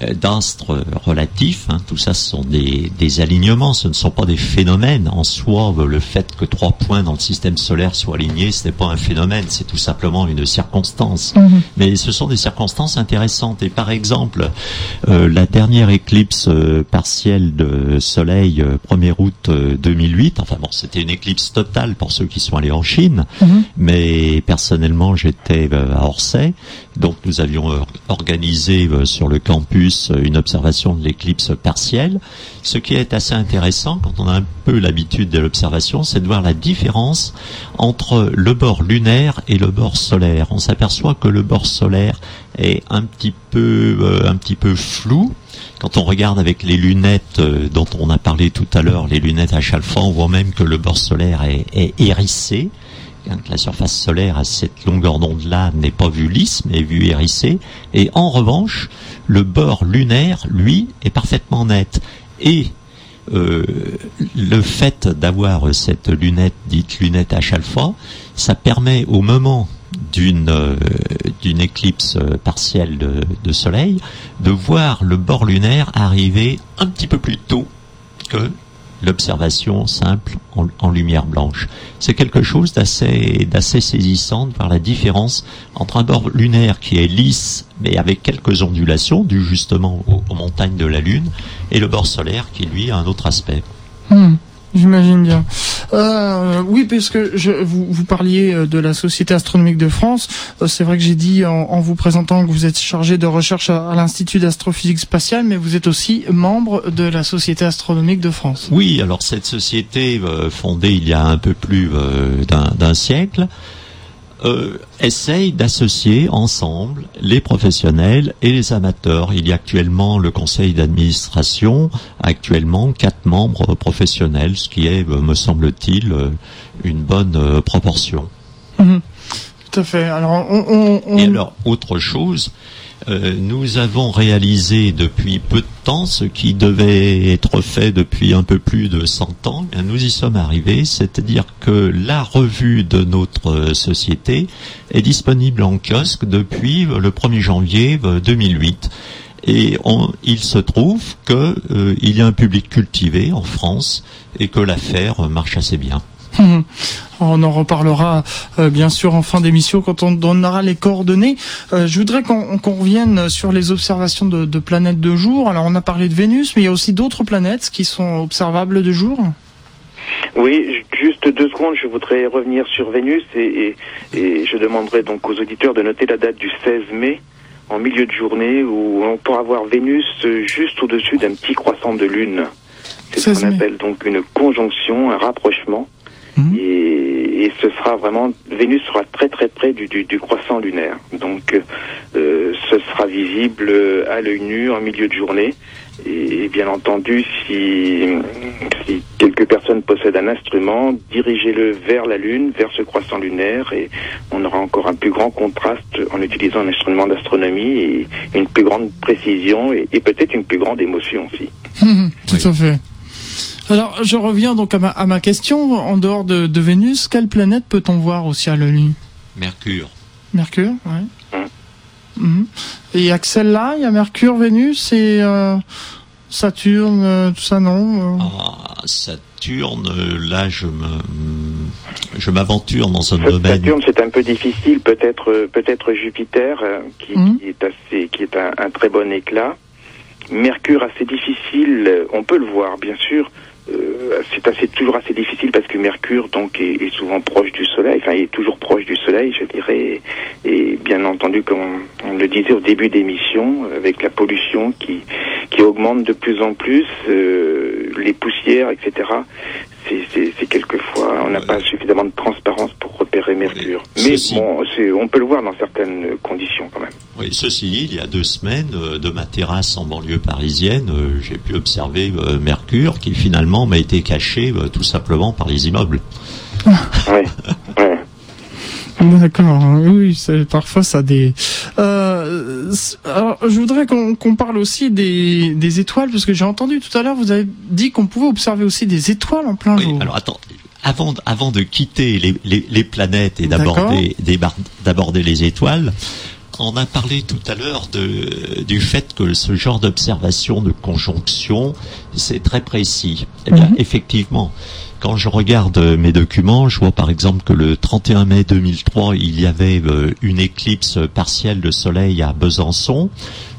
d'astres relatifs. Hein. Tout ça, ce sont des, des, alignements, ce ne sont pas des phénomènes. En soi, le fait que trois points dans le système solaire soient alignés, ce n'est pas un phénomène, c'est tout simplement une circonstance. Mhm. Mais ce sont des circonstances intéressantes. Et par exemple, euh, la dernière éclipse euh, partielle de Soleil, 1er août 2008, enfin bon, c'était une éclipse totale pour ceux qui sont allés en Chine, mhm. mais personnellement, j'étais à Orsay, donc nous avions organisé sur le campus euh, une observation de l'éclipse partielle. Ce qui est assez intéressant quand on a un peu l'habitude de l'observation, c'est de voir la différence entre le bord lunaire et le bord solaire. On s'aperçoit que le bord solaire est un petit peu, euh, flou. Quand on regarde avec les lunettes euh, dont on a parlé tout à l'heure, les lunettes H-alpha, on voit même que le bord solaire est hérissé la surface solaire à cette longueur d'onde-là n'est pas vue lisse, mais vue hérissée. Et en revanche, le bord lunaire, lui, est parfaitement net. Et euh, le fait d'avoir cette lunette dite lunette H-alpha, ça permet au moment d'une euh, d'une éclipse partielle de, de, soleil de voir le bord lunaire arriver un petit peu plus tôt que l'observation simple en, lumière blanche. C'est quelque chose d'assez saisissant voir la différence entre un bord lunaire qui est lisse mais avec quelques ondulations dû justement aux, montagnes de la Lune et le bord solaire qui lui a un autre aspect. Hmm. J'imagine bien. Euh, oui, parce que je, vous, vous parliez euh, de la Société astronomique de France. Euh, c'est vrai que j'ai dit en, vous présentant que vous êtes chargé de recherche à, l'Institut d'astrophysique spatiale, mais vous êtes aussi membre de la Société astronomique de France. Oui, alors cette société fondée il y a un peu plus d'un siècle euh, essaye d'associer ensemble les professionnels et les amateurs. Il y a actuellement le conseil d'administration, actuellement quatre membres professionnels, ce qui est, euh, me semble-t-il, euh, une bonne proportion. Mhm. Tout à fait. Alors, Et alors, autre chose, euh, nous avons réalisé depuis peu de temps ce qui devait être fait depuis un peu plus de 100 ans. nous y sommes arrivés, c'est-à-dire que la revue de notre société est disponible en kiosque depuis le 1er janvier 2008. Euh, et il se trouve qu'il euh, y a un public cultivé en France et que l'affaire marche assez bien. *laughs* On en reparlera euh, bien sûr en fin d'émission quand on donnera les coordonnées. Euh, je voudrais qu'on revienne sur les observations de, planètes de jour. Alors on a parlé de Vénus, mais il y a aussi d'autres planètes qui sont observables de jour. Oui, juste deux secondes, je voudrais revenir sur Vénus et, je demanderai donc aux auditeurs de noter la date du 16 mai en milieu de journée où on pourra voir Vénus juste au-dessus d'un petit croissant de lune. C'est ce qu'on appelle donc une conjonction, un rapprochement. Mhm. Et, ce sera vraiment, Vénus sera très très près du, du, croissant lunaire. Donc euh, ce sera visible à l'œil nu en milieu de journée. Et, bien entendu, si, si quelques personnes possèdent un instrument, dirigez-le vers la Lune, vers ce croissant lunaire, et on aura encore un plus grand contraste en utilisant un instrument d'astronomie et une plus grande précision et, peut-être une plus grande émotion aussi. *laughs* tout à fait. Alors, je reviens donc à ma, question. En dehors de, Vénus, quelle planète peut-on voir au ciel nuit Mercure. Mercure, oui. Mhm. Et il y a que celle-là, il y a Mercure, Vénus et euh, Saturne, euh, tout ça, non euh? ah, Saturne, là, je me, je m'aventure dans un domaine. Saturne, c'est un peu difficile. Peut-être, peut-être Jupiter, qui, mhm. est assez, qui est un, un très bon éclat. Mercure, assez difficile. On peut le voir, bien sûr. Euh, c'est assez toujours assez difficile parce que Mercure donc est, souvent proche du Soleil, enfin il est toujours proche du Soleil, je dirais, et, bien entendu comme on, le disait au début d'émission, avec la pollution qui qui augmente de plus en plus, euh, les poussières, etc c'est quelquefois, on n'a pas suffisamment de transparence pour repérer Mercure. Mais bon, on peut le voir dans certaines conditions quand même. Oui, ceci il y a deux semaines, euh, de ma terrasse en banlieue parisienne, euh, j'ai pu observer euh, Mercure qui finalement m'a été caché tout simplement par les immeubles. oui, *laughs* D'accord, oui, parfois ça des. Euh, alors, je voudrais qu'on parle aussi des, des, étoiles, parce que j'ai entendu tout à l'heure, vous avez dit qu'on pouvait observer aussi des étoiles en plein oui, Alors attends, avant, avant de quitter les, les, les planètes et d'aborder d'aborder les étoiles, on a parlé tout à l'heure du fait que ce genre d'observation de conjonction, c'est très précis. Eh bien, mhm. effectivement, quand je regarde mes documents, je vois par exemple que le 31 mai 2003, il y avait euh, une éclipse partielle de soleil à Besançon.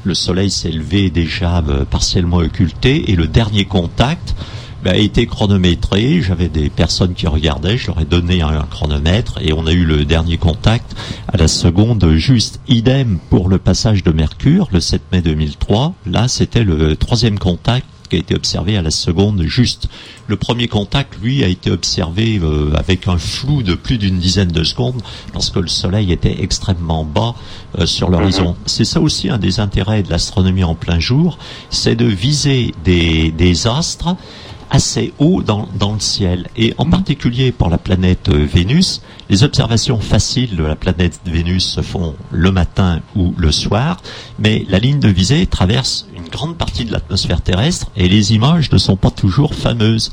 Le soleil s'est levé déjà euh, partiellement occulté et le dernier contact bah, a été chronométré. J'avais des personnes qui regardaient, je leur ai donné un, chronomètre et on a eu le dernier contact à la seconde juste. Idem pour le passage de Mercure, le 7 mai 2003. Là, c'était le troisième contact qui a été observé à la seconde juste. Le premier contact, lui, a été observé euh, avec un flou de plus d'une dizaine de secondes lorsque le Soleil était extrêmement bas euh, sur l'horizon. Mhm. C'est ça aussi un des intérêts de l'astronomie en plein jour, c'est de viser des, des astres assez haut dans, dans, le ciel. Et en mhm. particulier pour la planète euh, Vénus, les observations faciles de la planète Vénus se font le matin ou le soir, mais la ligne de visée traverse une grande partie de l'atmosphère terrestre et les images ne sont pas toujours fameuses.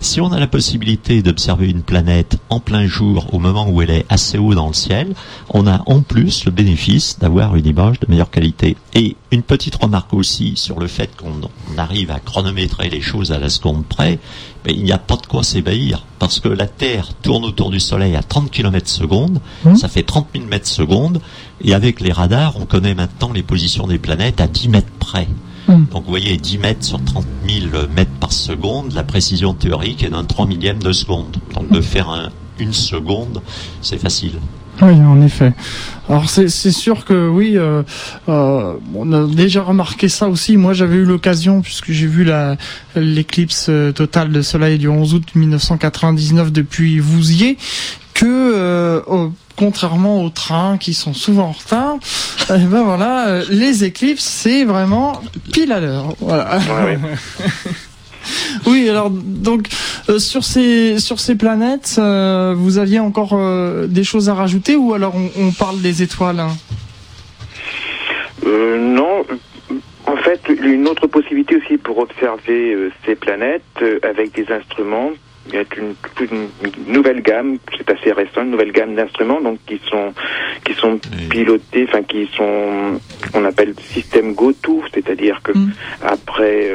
Si on a la possibilité d'observer une planète en plein jour au moment où elle est assez haut dans le ciel, on a en plus le bénéfice d'avoir une image de meilleure qualité. Et une petite remarque aussi sur le fait qu'on arrive à chronométrer les choses à la seconde près, mais il n'y a pas de quoi s'ébahir, parce que la Terre tourne autour du Soleil à 30 km seconde, mmh. ça fait 30 000 mètres secondes, et avec les radars, on connaît maintenant les positions des planètes à 10 mètres près. Hmm. Donc vous voyez, 10 mètres sur 30 000 mètres par seconde, la précision théorique est d'un 3 millième de seconde. Donc de faire un, une seconde, c'est facile. Oui, en effet. Alors c'est sûr que oui, euh, euh, on a déjà remarqué ça aussi. Moi, j'avais eu l'occasion, puisque j'ai vu l'éclipse euh, totale de soleil du 11 août 1999 depuis Vouziers, que contrairement aux trains qui sont souvent en retard, *laughs* eh ben voilà, les éclipses c'est vraiment pile à l'heure. Voilà. *laughs* Oui, alors donc euh, sur ces sur ces planètes, euh, vous aviez encore euh, des choses à rajouter ou alors on, parle des étoiles hein? Non. En fait, une autre possibilité aussi pour observer ces planètes avec des instruments il y a une, nouvelle gamme, c'est assez récent, une nouvelle gamme d'instruments donc qui sont qui sont pilotés, enfin qui sont qu'on appelle système go-to, c'est-à-dire que mm. après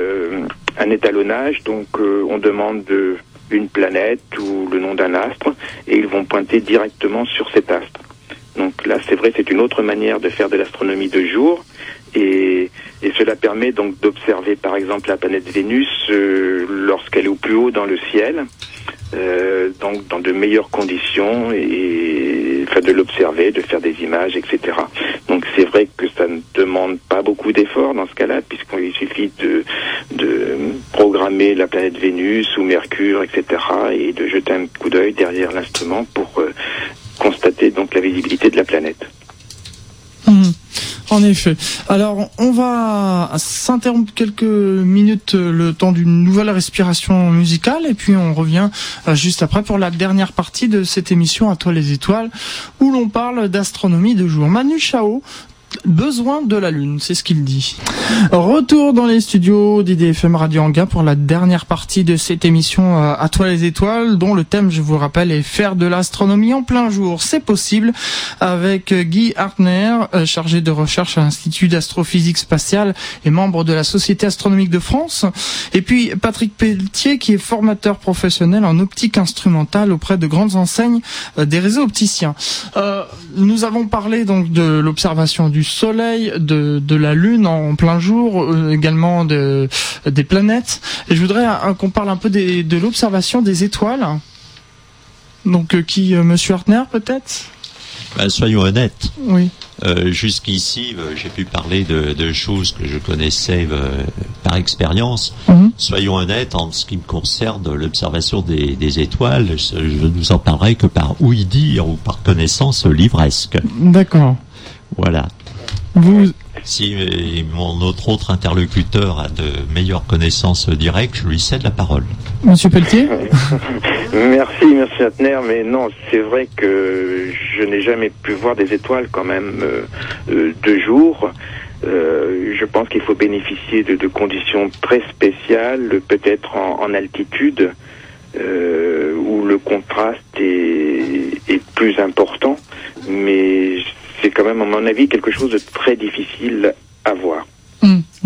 un étalonnage. Donc euh, on demande de, une planète ou le nom d'un astre et ils vont pointer directement sur cet astre. Donc là, c'est vrai, c'est une autre manière de faire de l'astronomie de jour et, et, cela permet donc d'observer par exemple la planète Vénus euh, lorsqu'elle est au plus haut dans le ciel, euh, donc dans de meilleures conditions et, enfin, de l'observer, de faire des images, etc. Donc c'est vrai que ça ne demande pas beaucoup d'efforts dans ce cas-là, puisqu'il suffit de, de programmer la planète Vénus ou Mercure, etc. et de jeter un coup d'œil derrière l'instrument pour euh, constater donc la visibilité de la planète. Mmh. En effet. Alors, on va s'interrompre quelques minutes euh, le temps d'une nouvelle respiration musicale et puis on revient euh, juste après pour la dernière partie de cette émission à toi les étoiles où l'on parle d'astronomie de jour. Manu Chao besoin de la Lune, c'est ce qu'il dit. Retour dans les studios d'IDFM Radio Anguin pour la dernière partie de cette émission euh, à toi les étoiles, dont le thème, je vous rappelle, est faire de l'astronomie en plein jour. C'est possible avec Guy Hartner, euh, chargé de recherche à l'Institut d'astrophysique spatiale et membre de la Société astronomique de France, et puis Patrick Pelletier, qui est formateur professionnel en optique instrumentale auprès de grandes enseignes euh, des réseaux opticiens. nous avons parlé donc de l'observation du Soleil, de, de la Lune en plein jour, euh, également de, des planètes. Et je voudrais euh, qu'on parle un peu de l'observation des étoiles. Donc euh, qui, Monsieur Hartner peut-être? Ben, Soyons honnêtes. Oui. Jusqu'ici, j'ai pu parler de, de, choses que je connaissais par expérience. Mhm. Soyons honnêtes, en ce qui me concerne l'observation des, des, étoiles, je, ne vous en parlerai que par ouï dire ou par connaissance livresque. D'accord. Voilà. Vous... Si mon autre autre interlocuteur a de meilleures connaissances directes, je lui cède la parole. Monsieur Pelletier *laughs* Merci, merci Atner, mais non, c'est vrai que je n'ai jamais pu voir des étoiles quand même euh, euh, de jour. Euh, je pense qu'il faut bénéficier de, conditions très spéciales, peut-être en, altitude, où le contraste est, est plus important. Mais c'est quand même, à mon avis, quelque chose de très difficile à voir.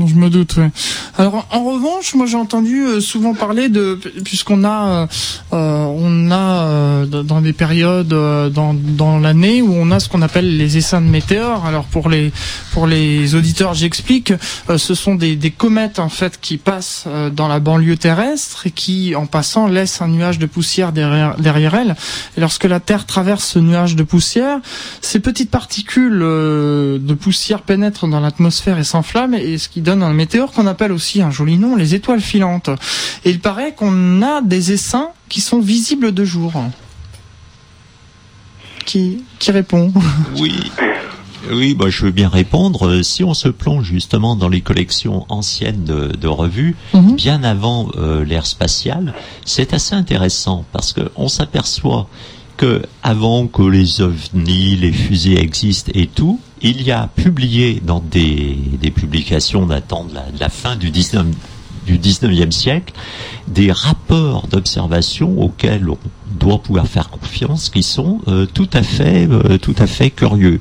Je me doute. Ouais. Alors en revanche, moi j'ai entendu euh, souvent parler de puisqu'on a euh, on a euh, dans des périodes dans, dans l'année où on a ce qu'on appelle les essaims de météores. Alors pour les pour les auditeurs, j'explique. ce sont des, des comètes en fait qui passent dans la banlieue terrestre et qui en passant laissent un nuage de poussière derrière derrière elles. Et lorsque la Terre traverse ce nuage de poussière, ces petites particules de poussière pénètrent dans l'atmosphère et s'enflamment et ce qui donne un météore qu'on appelle aussi un joli nom, les étoiles filantes. Et il paraît qu'on a des essaims qui sont visibles de jour. Qui, qui répond *laughs* Oui. Oui, bah, je veux bien répondre. Si on se plonge justement dans les collections anciennes de, revues, mhm. bien avant euh, l'ère spatiale, c'est assez intéressant parce qu'on s'aperçoit avant que les ovnis, les fusées existent et tout, il y a publié dans des, publications datant de la, fin du 19 du 19e siècle, des rapports d'observation auxquels on doit pouvoir faire confiance, qui sont euh, tout à fait, euh, tout à fait curieux.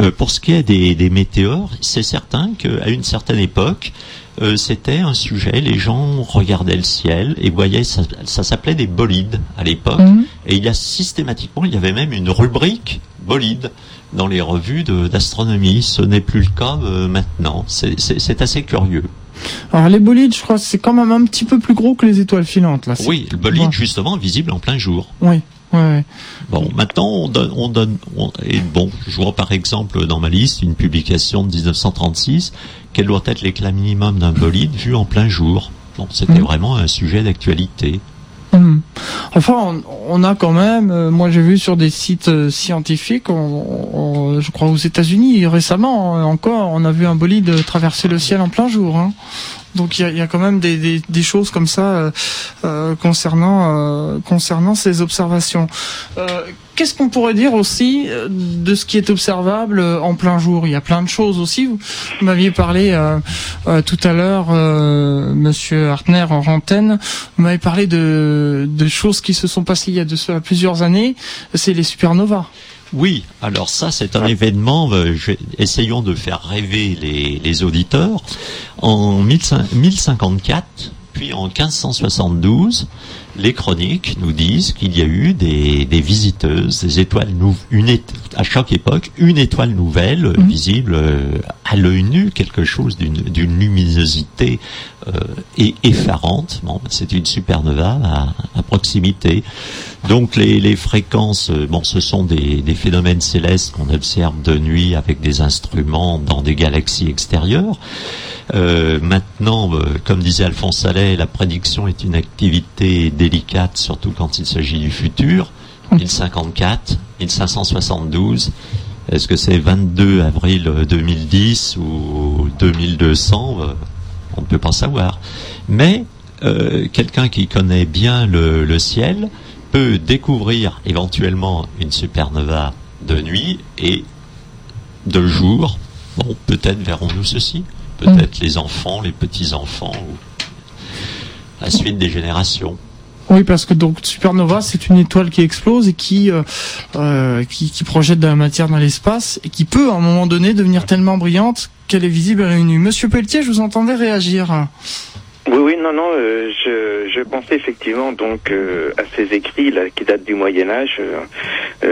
Euh, pour ce qui est des, des météores, c'est certain qu'à une certaine époque, c'était un sujet, les gens regardaient le ciel et voyaient, ça, ça s'appelait des bolides à l'époque, mmh. et il y a systématiquement, il y avait même une rubrique bolide dans les revues d'astronomie. Ce n'est plus le cas euh, maintenant. C'est assez curieux. Alors les bolides, je crois, c'est quand même un petit peu plus gros que les étoiles filantes là. Oui, le bolide justement visible en plein jour. Oui. Ouais, Bon, maintenant on donne, on donne, et bon, je vois par exemple dans ma liste une publication de 1936. Quel doit être l'éclat minimum d'un bolide vu en plein jour? Bon, c'était mmh. vraiment un sujet d'actualité. Mmh. Enfin, on, a quand même, euh, moi j'ai vu sur des sites euh, scientifiques, je crois aux États-Unis récemment hein, encore, on a vu un bolide traverser le ciel en plein jour. Hein. Donc il y a, quand même des, choses comme ça euh, euh, concernant euh, concernant ces observations. Qu'est-ce qu'on pourrait dire aussi de ce qui est observable en plein jour? Il y a plein de choses aussi. Vous, m'aviez parlé tout à l'heure, Monsieur Hartner en antenne, vous m'avez parlé de, choses qui se sont passées il y a plusieurs années. C'est les supernovas. Oui, alors ça c'est un événement, euh, essayons de faire rêver les auditeurs. En 1054, puis en 1572, les chroniques nous disent qu'il y a eu des, des visiteuses, des étoiles nouvelles, à chaque époque, une étoile nouvelle mhm. visible euh, à l'œil nu, quelque chose d'une luminosité euh, et effarante. Bon, c'est une supernova à, à, proximité. Donc les, les fréquences, euh, bon, ce sont des, des phénomènes célestes qu'on observe de nuit avec des instruments dans des galaxies extérieures. Euh, maintenant, euh, comme disait Alphonse Allais, la prédiction est une activité délicate, surtout quand il s'agit du futur. 1054, 1572, est-ce que c'est 22 avril 2010 ou 2200 euh, On ne peut pas savoir. Mais quelqu'un qui connaît bien le, le, ciel peut découvrir éventuellement une supernova de nuit et de jour. Bon, peut-être verrons-nous ceci peut-être les enfants, les petits-enfants, ou la suite des générations. Oui, parce que donc supernova, c'est une étoile qui explose et qui, euh, euh, qui, projette de la matière dans l'espace et qui peut, à un moment donné, devenir tellement brillante qu'elle est visible à l'œil nu. Monsieur Pelletier, je vous entendais réagir. Oui, oui, non, non, euh, je, je, pensais effectivement donc à ces écrits qui datent du Moyen Âge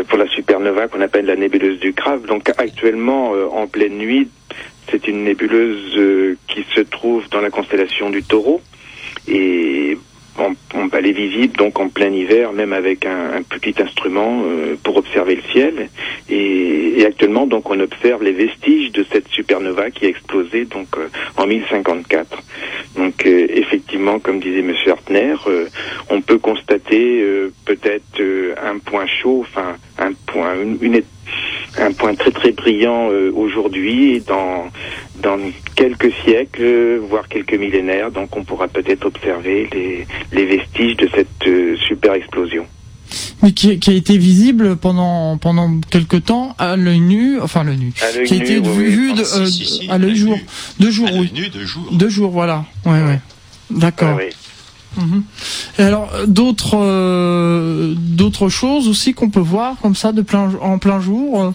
pour la supernova qu'on appelle la nébuleuse du Crave. Donc actuellement en pleine nuit, c'est une nébuleuse qui se trouve dans la constellation du Taureau et on, on, elle est visible donc en plein hiver, même avec un, petit instrument euh, pour observer le ciel. Et, actuellement, donc, on observe les vestiges de cette supernova qui a explosé donc euh, en 1054. Donc, effectivement, comme disait Monsieur Hartner, on peut constater peut-être un point chaud, enfin un point, une, une, un point très très brillant euh, aujourd'hui et dans dans quelques siècles, voire quelques millénaires, donc on pourra peut-être observer les, les vestiges de cette euh, super explosion. Mais qui, qui, a été visible pendant pendant quelque temps à l'œil nu, enfin l'œil nu, qui a été vu, de, euh, à l'œil jour, de jour, oui, nu, de jour, de jour, voilà, ouais, ouais, d'accord. Mhm. Et alors d'autres euh, d'autres choses aussi qu'on peut voir comme ça de plein en plein jour. Euh,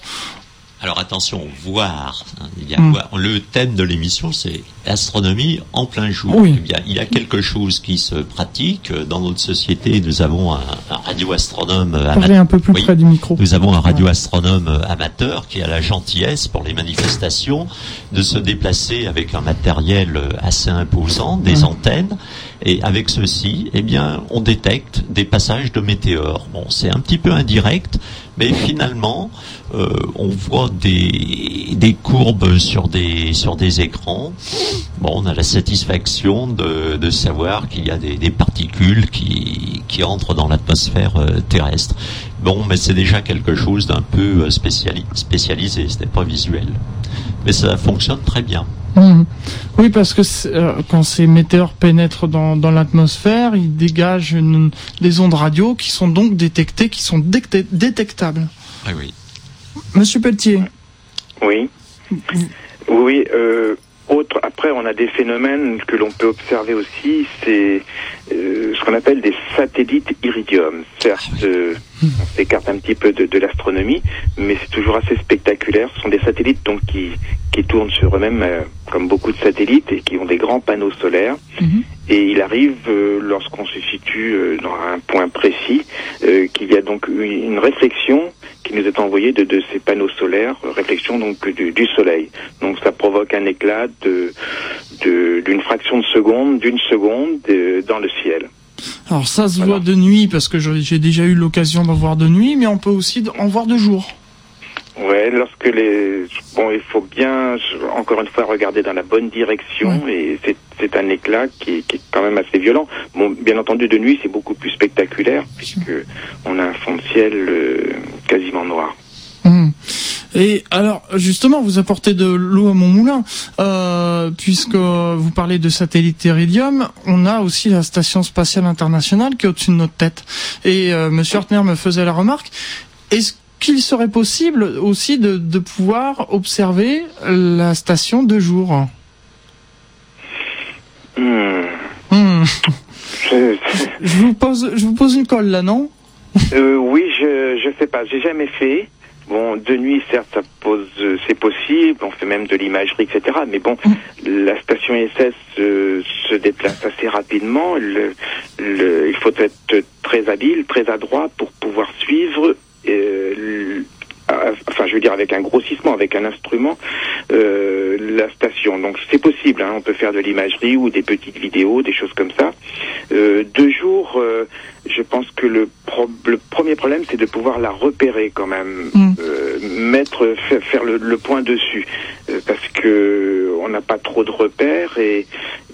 alors attention, voir. Hein, il y a hmm. Le thème de l'émission, c'est astronomie en plein jour. Oui. Eh il, y a, quelque chose qui se pratique dans notre société. Nous avons un, un radioastronome amateur. un peu plus près du micro. Nous avons un radioastronome amateur qui a la gentillesse pour les manifestations de se déplacer avec un matériel assez imposant, des antennes. Et avec ceci, eh bien, on détecte des passages de météores. Bon, c'est un petit peu indirect, mais finalement, euh, on voit des, des courbes sur des, sur des écrans. Bon, on a la satisfaction de, de savoir qu'il y a des, particules qui, qui entrent dans l'atmosphère euh, terrestre. Bon, mais c'est déjà quelque chose d'un peu euh, spéciali spécialisé, ce n'est pas visuel. Mais ça fonctionne très bien. Mmh. Oui, parce que quand ces météores pénètrent dans, dans l'atmosphère, ils dégagent des ondes radio qui sont donc détectées, qui sont détectables. Ah oui. Monsieur Pelletier. Oui. Oui, euh, autre, après, on a des phénomènes que l'on peut observer aussi, c'est euh, ce qu'on appelle des satellites iridium. Certes, euh, on s'écarte un petit peu de, de l'astronomie, mais c'est toujours assez spectaculaire. Ce sont des satellites donc qui, qui tournent sur eux-mêmes euh, comme beaucoup de satellites et qui ont des grands panneaux solaires. Mhm. Et il arrive, euh, lorsqu'on se situe euh, dans un point précis, qu'il y a donc une, réflexion qui nous est envoyée de, de ces panneaux solaires, réflexion donc du, du, soleil. Donc ça provoque un éclat de, de, d'une fraction de seconde, d'une seconde dans le ciel. Alors ça se voit de nuit parce que j'ai déjà eu l'occasion d'en voir de nuit, mais on peut aussi en voir de jour. Ouais, lorsque les bon, il faut bien encore une fois regarder dans la bonne direction et c'est un éclat qui est, qui est, quand même assez violent. Bon, bien entendu de nuit c'est beaucoup plus spectaculaire puisque on a un fond de ciel euh, quasiment noir. Hum. Et alors, justement, vous apportez de l'eau à mon moulin, euh, puisque vous parlez de satellite Iridium, on a aussi la station spatiale internationale qui est au-dessus de notre tête. Et euh, Monsieur Hartner me faisait la remarque. Est-ce qu'il serait possible aussi de, de pouvoir observer la station de jour? Hmm. Hmm. Je... vous pose, je vous pose une colle là, non? Euh, Oui, je je sais pas, j'ai jamais fait. Bon, de nuit, certes, ça pose, c'est possible. On fait même de l'imagerie, etc. Mais bon, mm. la station ISS euh, se déplace assez rapidement. Le, le, il faut être très habile, très adroit pour pouvoir suivre. Euh, enfin je veux dire avec un grossissement, avec un instrument, euh, la station. Donc c'est possible, hein, on peut faire de l'imagerie ou des petites vidéos, des choses comme ça. Euh, deux jours, euh, je pense que le, le premier problème c'est de pouvoir la repérer quand même, mm. mettre, faire, le, le, point dessus, parce que on n'a pas trop de repères et,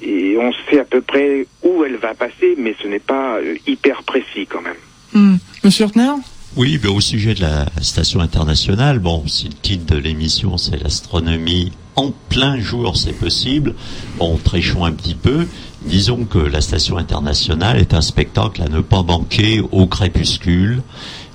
et on sait à peu près où elle va passer, mais ce n'est pas hyper précis quand même. Mm. Monsieur Hortner oui, mais au sujet de la station internationale, bon, si le titre de l'émission c'est l'astronomie en plein jour, c'est possible. Bon, trichons un petit peu. Disons que la station internationale est un spectacle à ne pas manquer au crépuscule.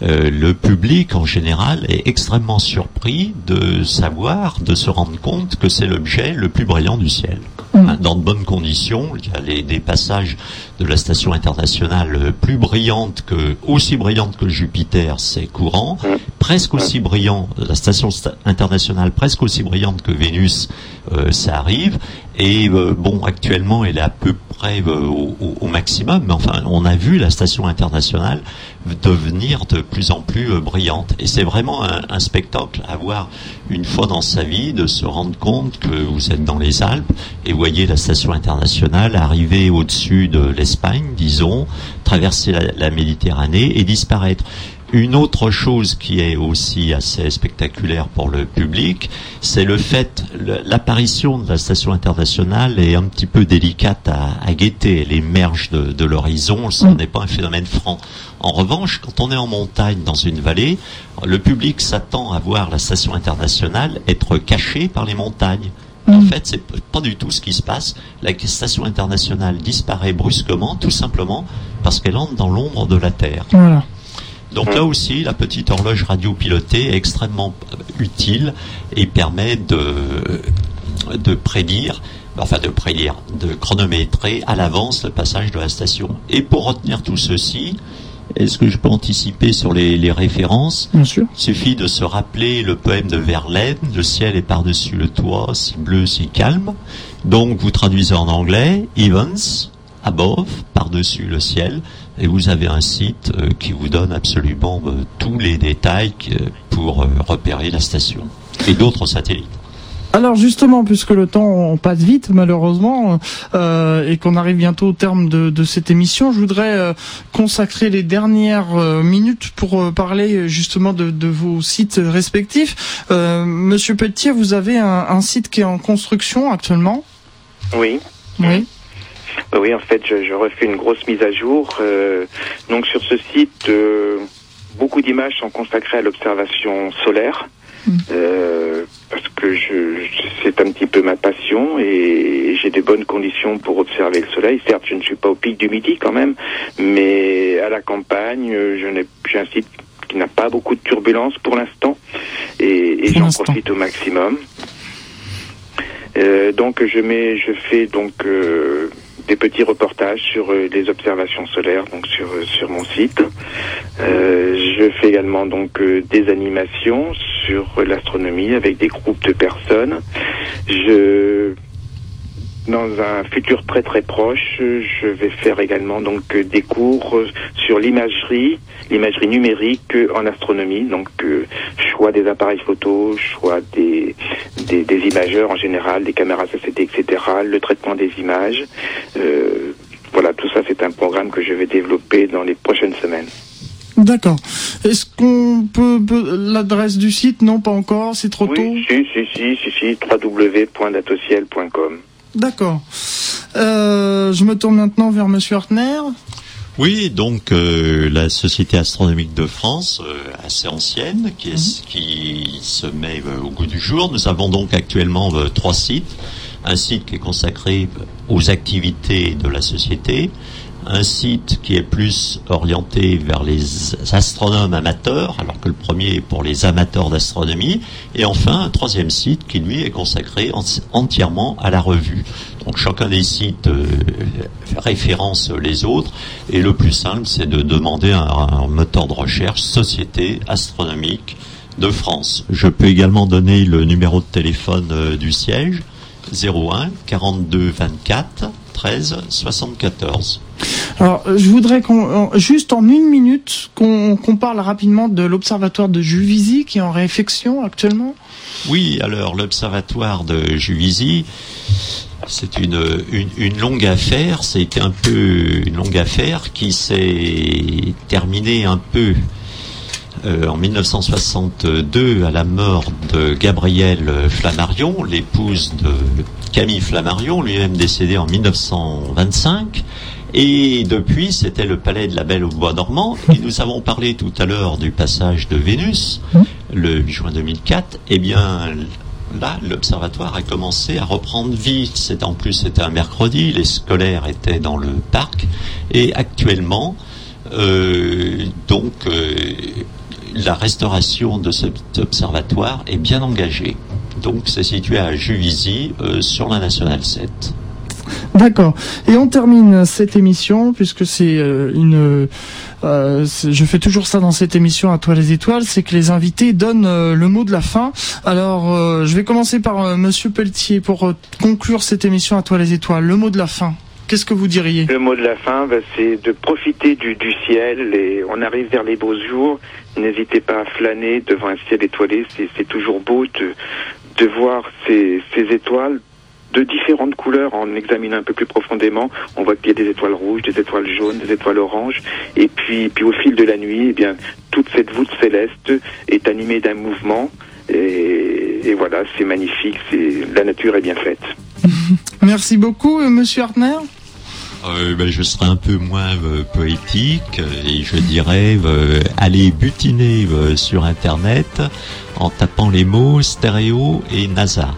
Euh, le public en général est extrêmement surpris de savoir, de se rendre compte que c'est l'objet le plus brillant du ciel. Mm. Hein, dans de bonnes conditions, il y a les, des passages de la station internationale plus brillante que, aussi brillante que Jupiter, c'est courant. Mm. Presque aussi brillant, la station internationale presque aussi brillante que Vénus, euh, ça arrive. Et euh, bon, actuellement, elle est à peu euh, au, maximum. Mais enfin, on a vu la station internationale devenir de plus en plus brillante. Et c'est vraiment un, spectacle à voir une fois dans sa vie, de se rendre compte que vous êtes dans les Alpes et voyez la station internationale arriver au-dessus de l'Espagne, disons, traverser la Méditerranée et disparaître. Une autre chose qui est aussi assez spectaculaire pour le public, c'est le fait, l'apparition de la station internationale est un petit peu délicate à, guetter. Elle émerge de, l'horizon, ce mm. n'est pas un phénomène franc. En revanche, quand on est en montagne dans une vallée, le public s'attend à voir la station internationale être cachée par les montagnes. En mm. fait, c'est pas du tout ce qui se passe. La station internationale disparaît brusquement, tout simplement parce qu'elle entre dans l'ombre de la Terre. Voilà. Donc là aussi, la petite horloge radio pilotée est extrêmement utile et permet de, de prédire, enfin de prédire, de chronométrer à l'avance le passage de la station. Et pour retenir tout ceci, est-ce que je peux anticiper sur les, références? Bien sûr. Il suffit de se rappeler le poème de Verlaine, le ciel est par-dessus le toit, si bleu, si calme. Donc vous traduisez en anglais, Evans, above, par-dessus le ciel, et vous avez un site euh, qui vous donne absolument euh, tous les détails pour euh, repérer la station et d'autres satellites. Alors justement, puisque le temps passe vite malheureusement et qu'on arrive bientôt au terme de, cette émission, je voudrais consacrer les dernières minutes pour parler justement de, vos sites respectifs. Monsieur Pelletier, vous avez un, un, site qui est en construction actuellement? Oui. Oui. Oui, en fait, je, je, refais une grosse mise à jour. Euh, donc sur ce site, euh, beaucoup d'images sont consacrées à l'observation solaire. Mm. Euh, parce que je, c'est un petit peu ma passion et j'ai des bonnes conditions pour observer le soleil. Certes, je ne suis pas au pic du midi quand même, mais à la campagne, je n'ai, j'ai un site qui n'a pas beaucoup de turbulences pour l'instant et, et j'en profite au maximum. Euh, donc je mets, je fais donc euh, des petits reportages sur euh, les observations solaires, donc sur euh, sur mon site. Euh, je fais également donc des animations sur l'astronomie avec des groupes de personnes. Je dans un futur très très proche, je vais faire également donc des cours sur l'imagerie, l'imagerie numérique en astronomie, donc choix des appareils photo, choix des, des, des imageurs en général, des caméras CCD, etc., le traitement des images. Euh, voilà, tout ça c'est un programme que je vais développer dans les prochaines semaines. D'accord. Est-ce qu'on peut, l'adresse du site? Non, pas encore. C'est trop tôt? Si, si, si, si, si, www.datociel.com. D'accord. Euh, je me tourne maintenant vers Monsieur Hartner. Oui, donc euh, la Société astronomique de France, euh, assez ancienne, qui, est, mhm. qui se met au goût du jour. Nous avons donc actuellement trois sites. Un site qui est consacré aux activités de la société, un site qui est plus orienté vers les astronomes amateurs, alors que le premier est pour les amateurs d'astronomie, et enfin un troisième site qui lui est consacré entièrement à la revue. Donc chacun des sites euh, référence les autres, et le plus simple c'est de demander un, moteur de recherche Société astronomique de France. Je peux également donner le numéro de téléphone euh, du siège 01 42 24 13 74. Alors, je voudrais qu'on, juste en une minute, qu'on parle rapidement de l'observatoire de Juvisy qui est en réflexion actuellement. Oui, alors l'observatoire de Juvisy, c'est une, une, longue affaire. C'était un peu une longue affaire qui s'est terminée un peu euh, en 1962 à la mort de Gabrielle Flammarion, l'épouse de Camille Flammarion, lui-même décédé en 1925. Et depuis, c'était le palais de la Belle au Bois dormant. Et nous avons parlé tout à l'heure du passage de Vénus, le 8 juin 2004. Eh bien, là, l'observatoire a commencé à reprendre vie. C'est en plus, c'était un mercredi, les scolaires étaient dans le parc. Et actuellement, euh, donc, euh, la restauration de cet observatoire est bien engagée. Donc, c'est situé à Juvisy, euh, sur la Nationale 7. D'accord. Et on termine cette émission puisque c'est euh, une. Euh, je fais toujours ça dans cette émission à toi les étoiles, c'est que les invités donnent euh, le mot de la fin. Alors, je vais commencer par Monsieur Pelletier pour conclure cette émission à toi les étoiles. Le mot de la fin. Qu'est-ce que vous diriez? Le mot de la fin, bah, c'est de profiter du, ciel et on arrive vers les beaux jours. N'hésitez pas à flâner devant un ciel étoilé. C'est toujours beau de, voir ces étoiles de différentes couleurs en examinant un peu plus profondément. On voit qu'il y a des étoiles rouges, des étoiles jaunes, des étoiles oranges. Et puis, puis au fil de la nuit, eh bien, toute cette voûte céleste est animée d'un mouvement. Et, voilà, c'est magnifique. C'est la nature est bien faite. *laughs* Merci beaucoup, euh, Monsieur Hartner. Euh, ben, je serai un peu moins euh, poétique et je dirais aller butiner sur Internet en tapant les mots stéréo et NASA.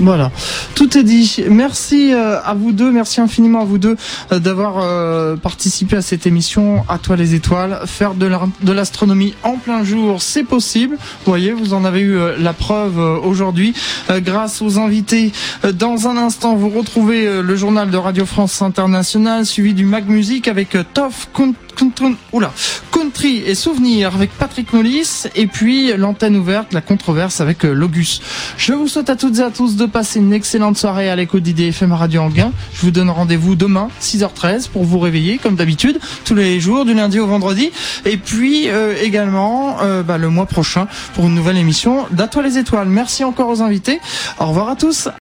Voilà, tout est dit. Merci euh, à vous deux, merci infiniment à vous deux euh, d'avoir euh, participé à cette émission À toi les étoiles. Faire de l'astronomie en plein jour, c'est possible. Vous voyez, vous en avez eu la preuve aujourd'hui grâce aux invités. Dans un instant, vous retrouvez le journal de Radio France Internationale suivi du Mag Music avec Toff oula, Country et Souvenirs avec Patrick Mollis et puis l'antenne ouverte, la controverse avec euh, Logus. Je vous souhaite à toutes et à tous de passer une excellente soirée à l'écho d'IDFM Radio Anguin. Je vous donne rendez-vous demain 6h13 pour vous réveiller comme d'habitude tous les jours du lundi au vendredi et puis euh, également euh, bah, le mois prochain pour une nouvelle émission d'À toi les étoiles. Merci encore aux invités. Au revoir à tous.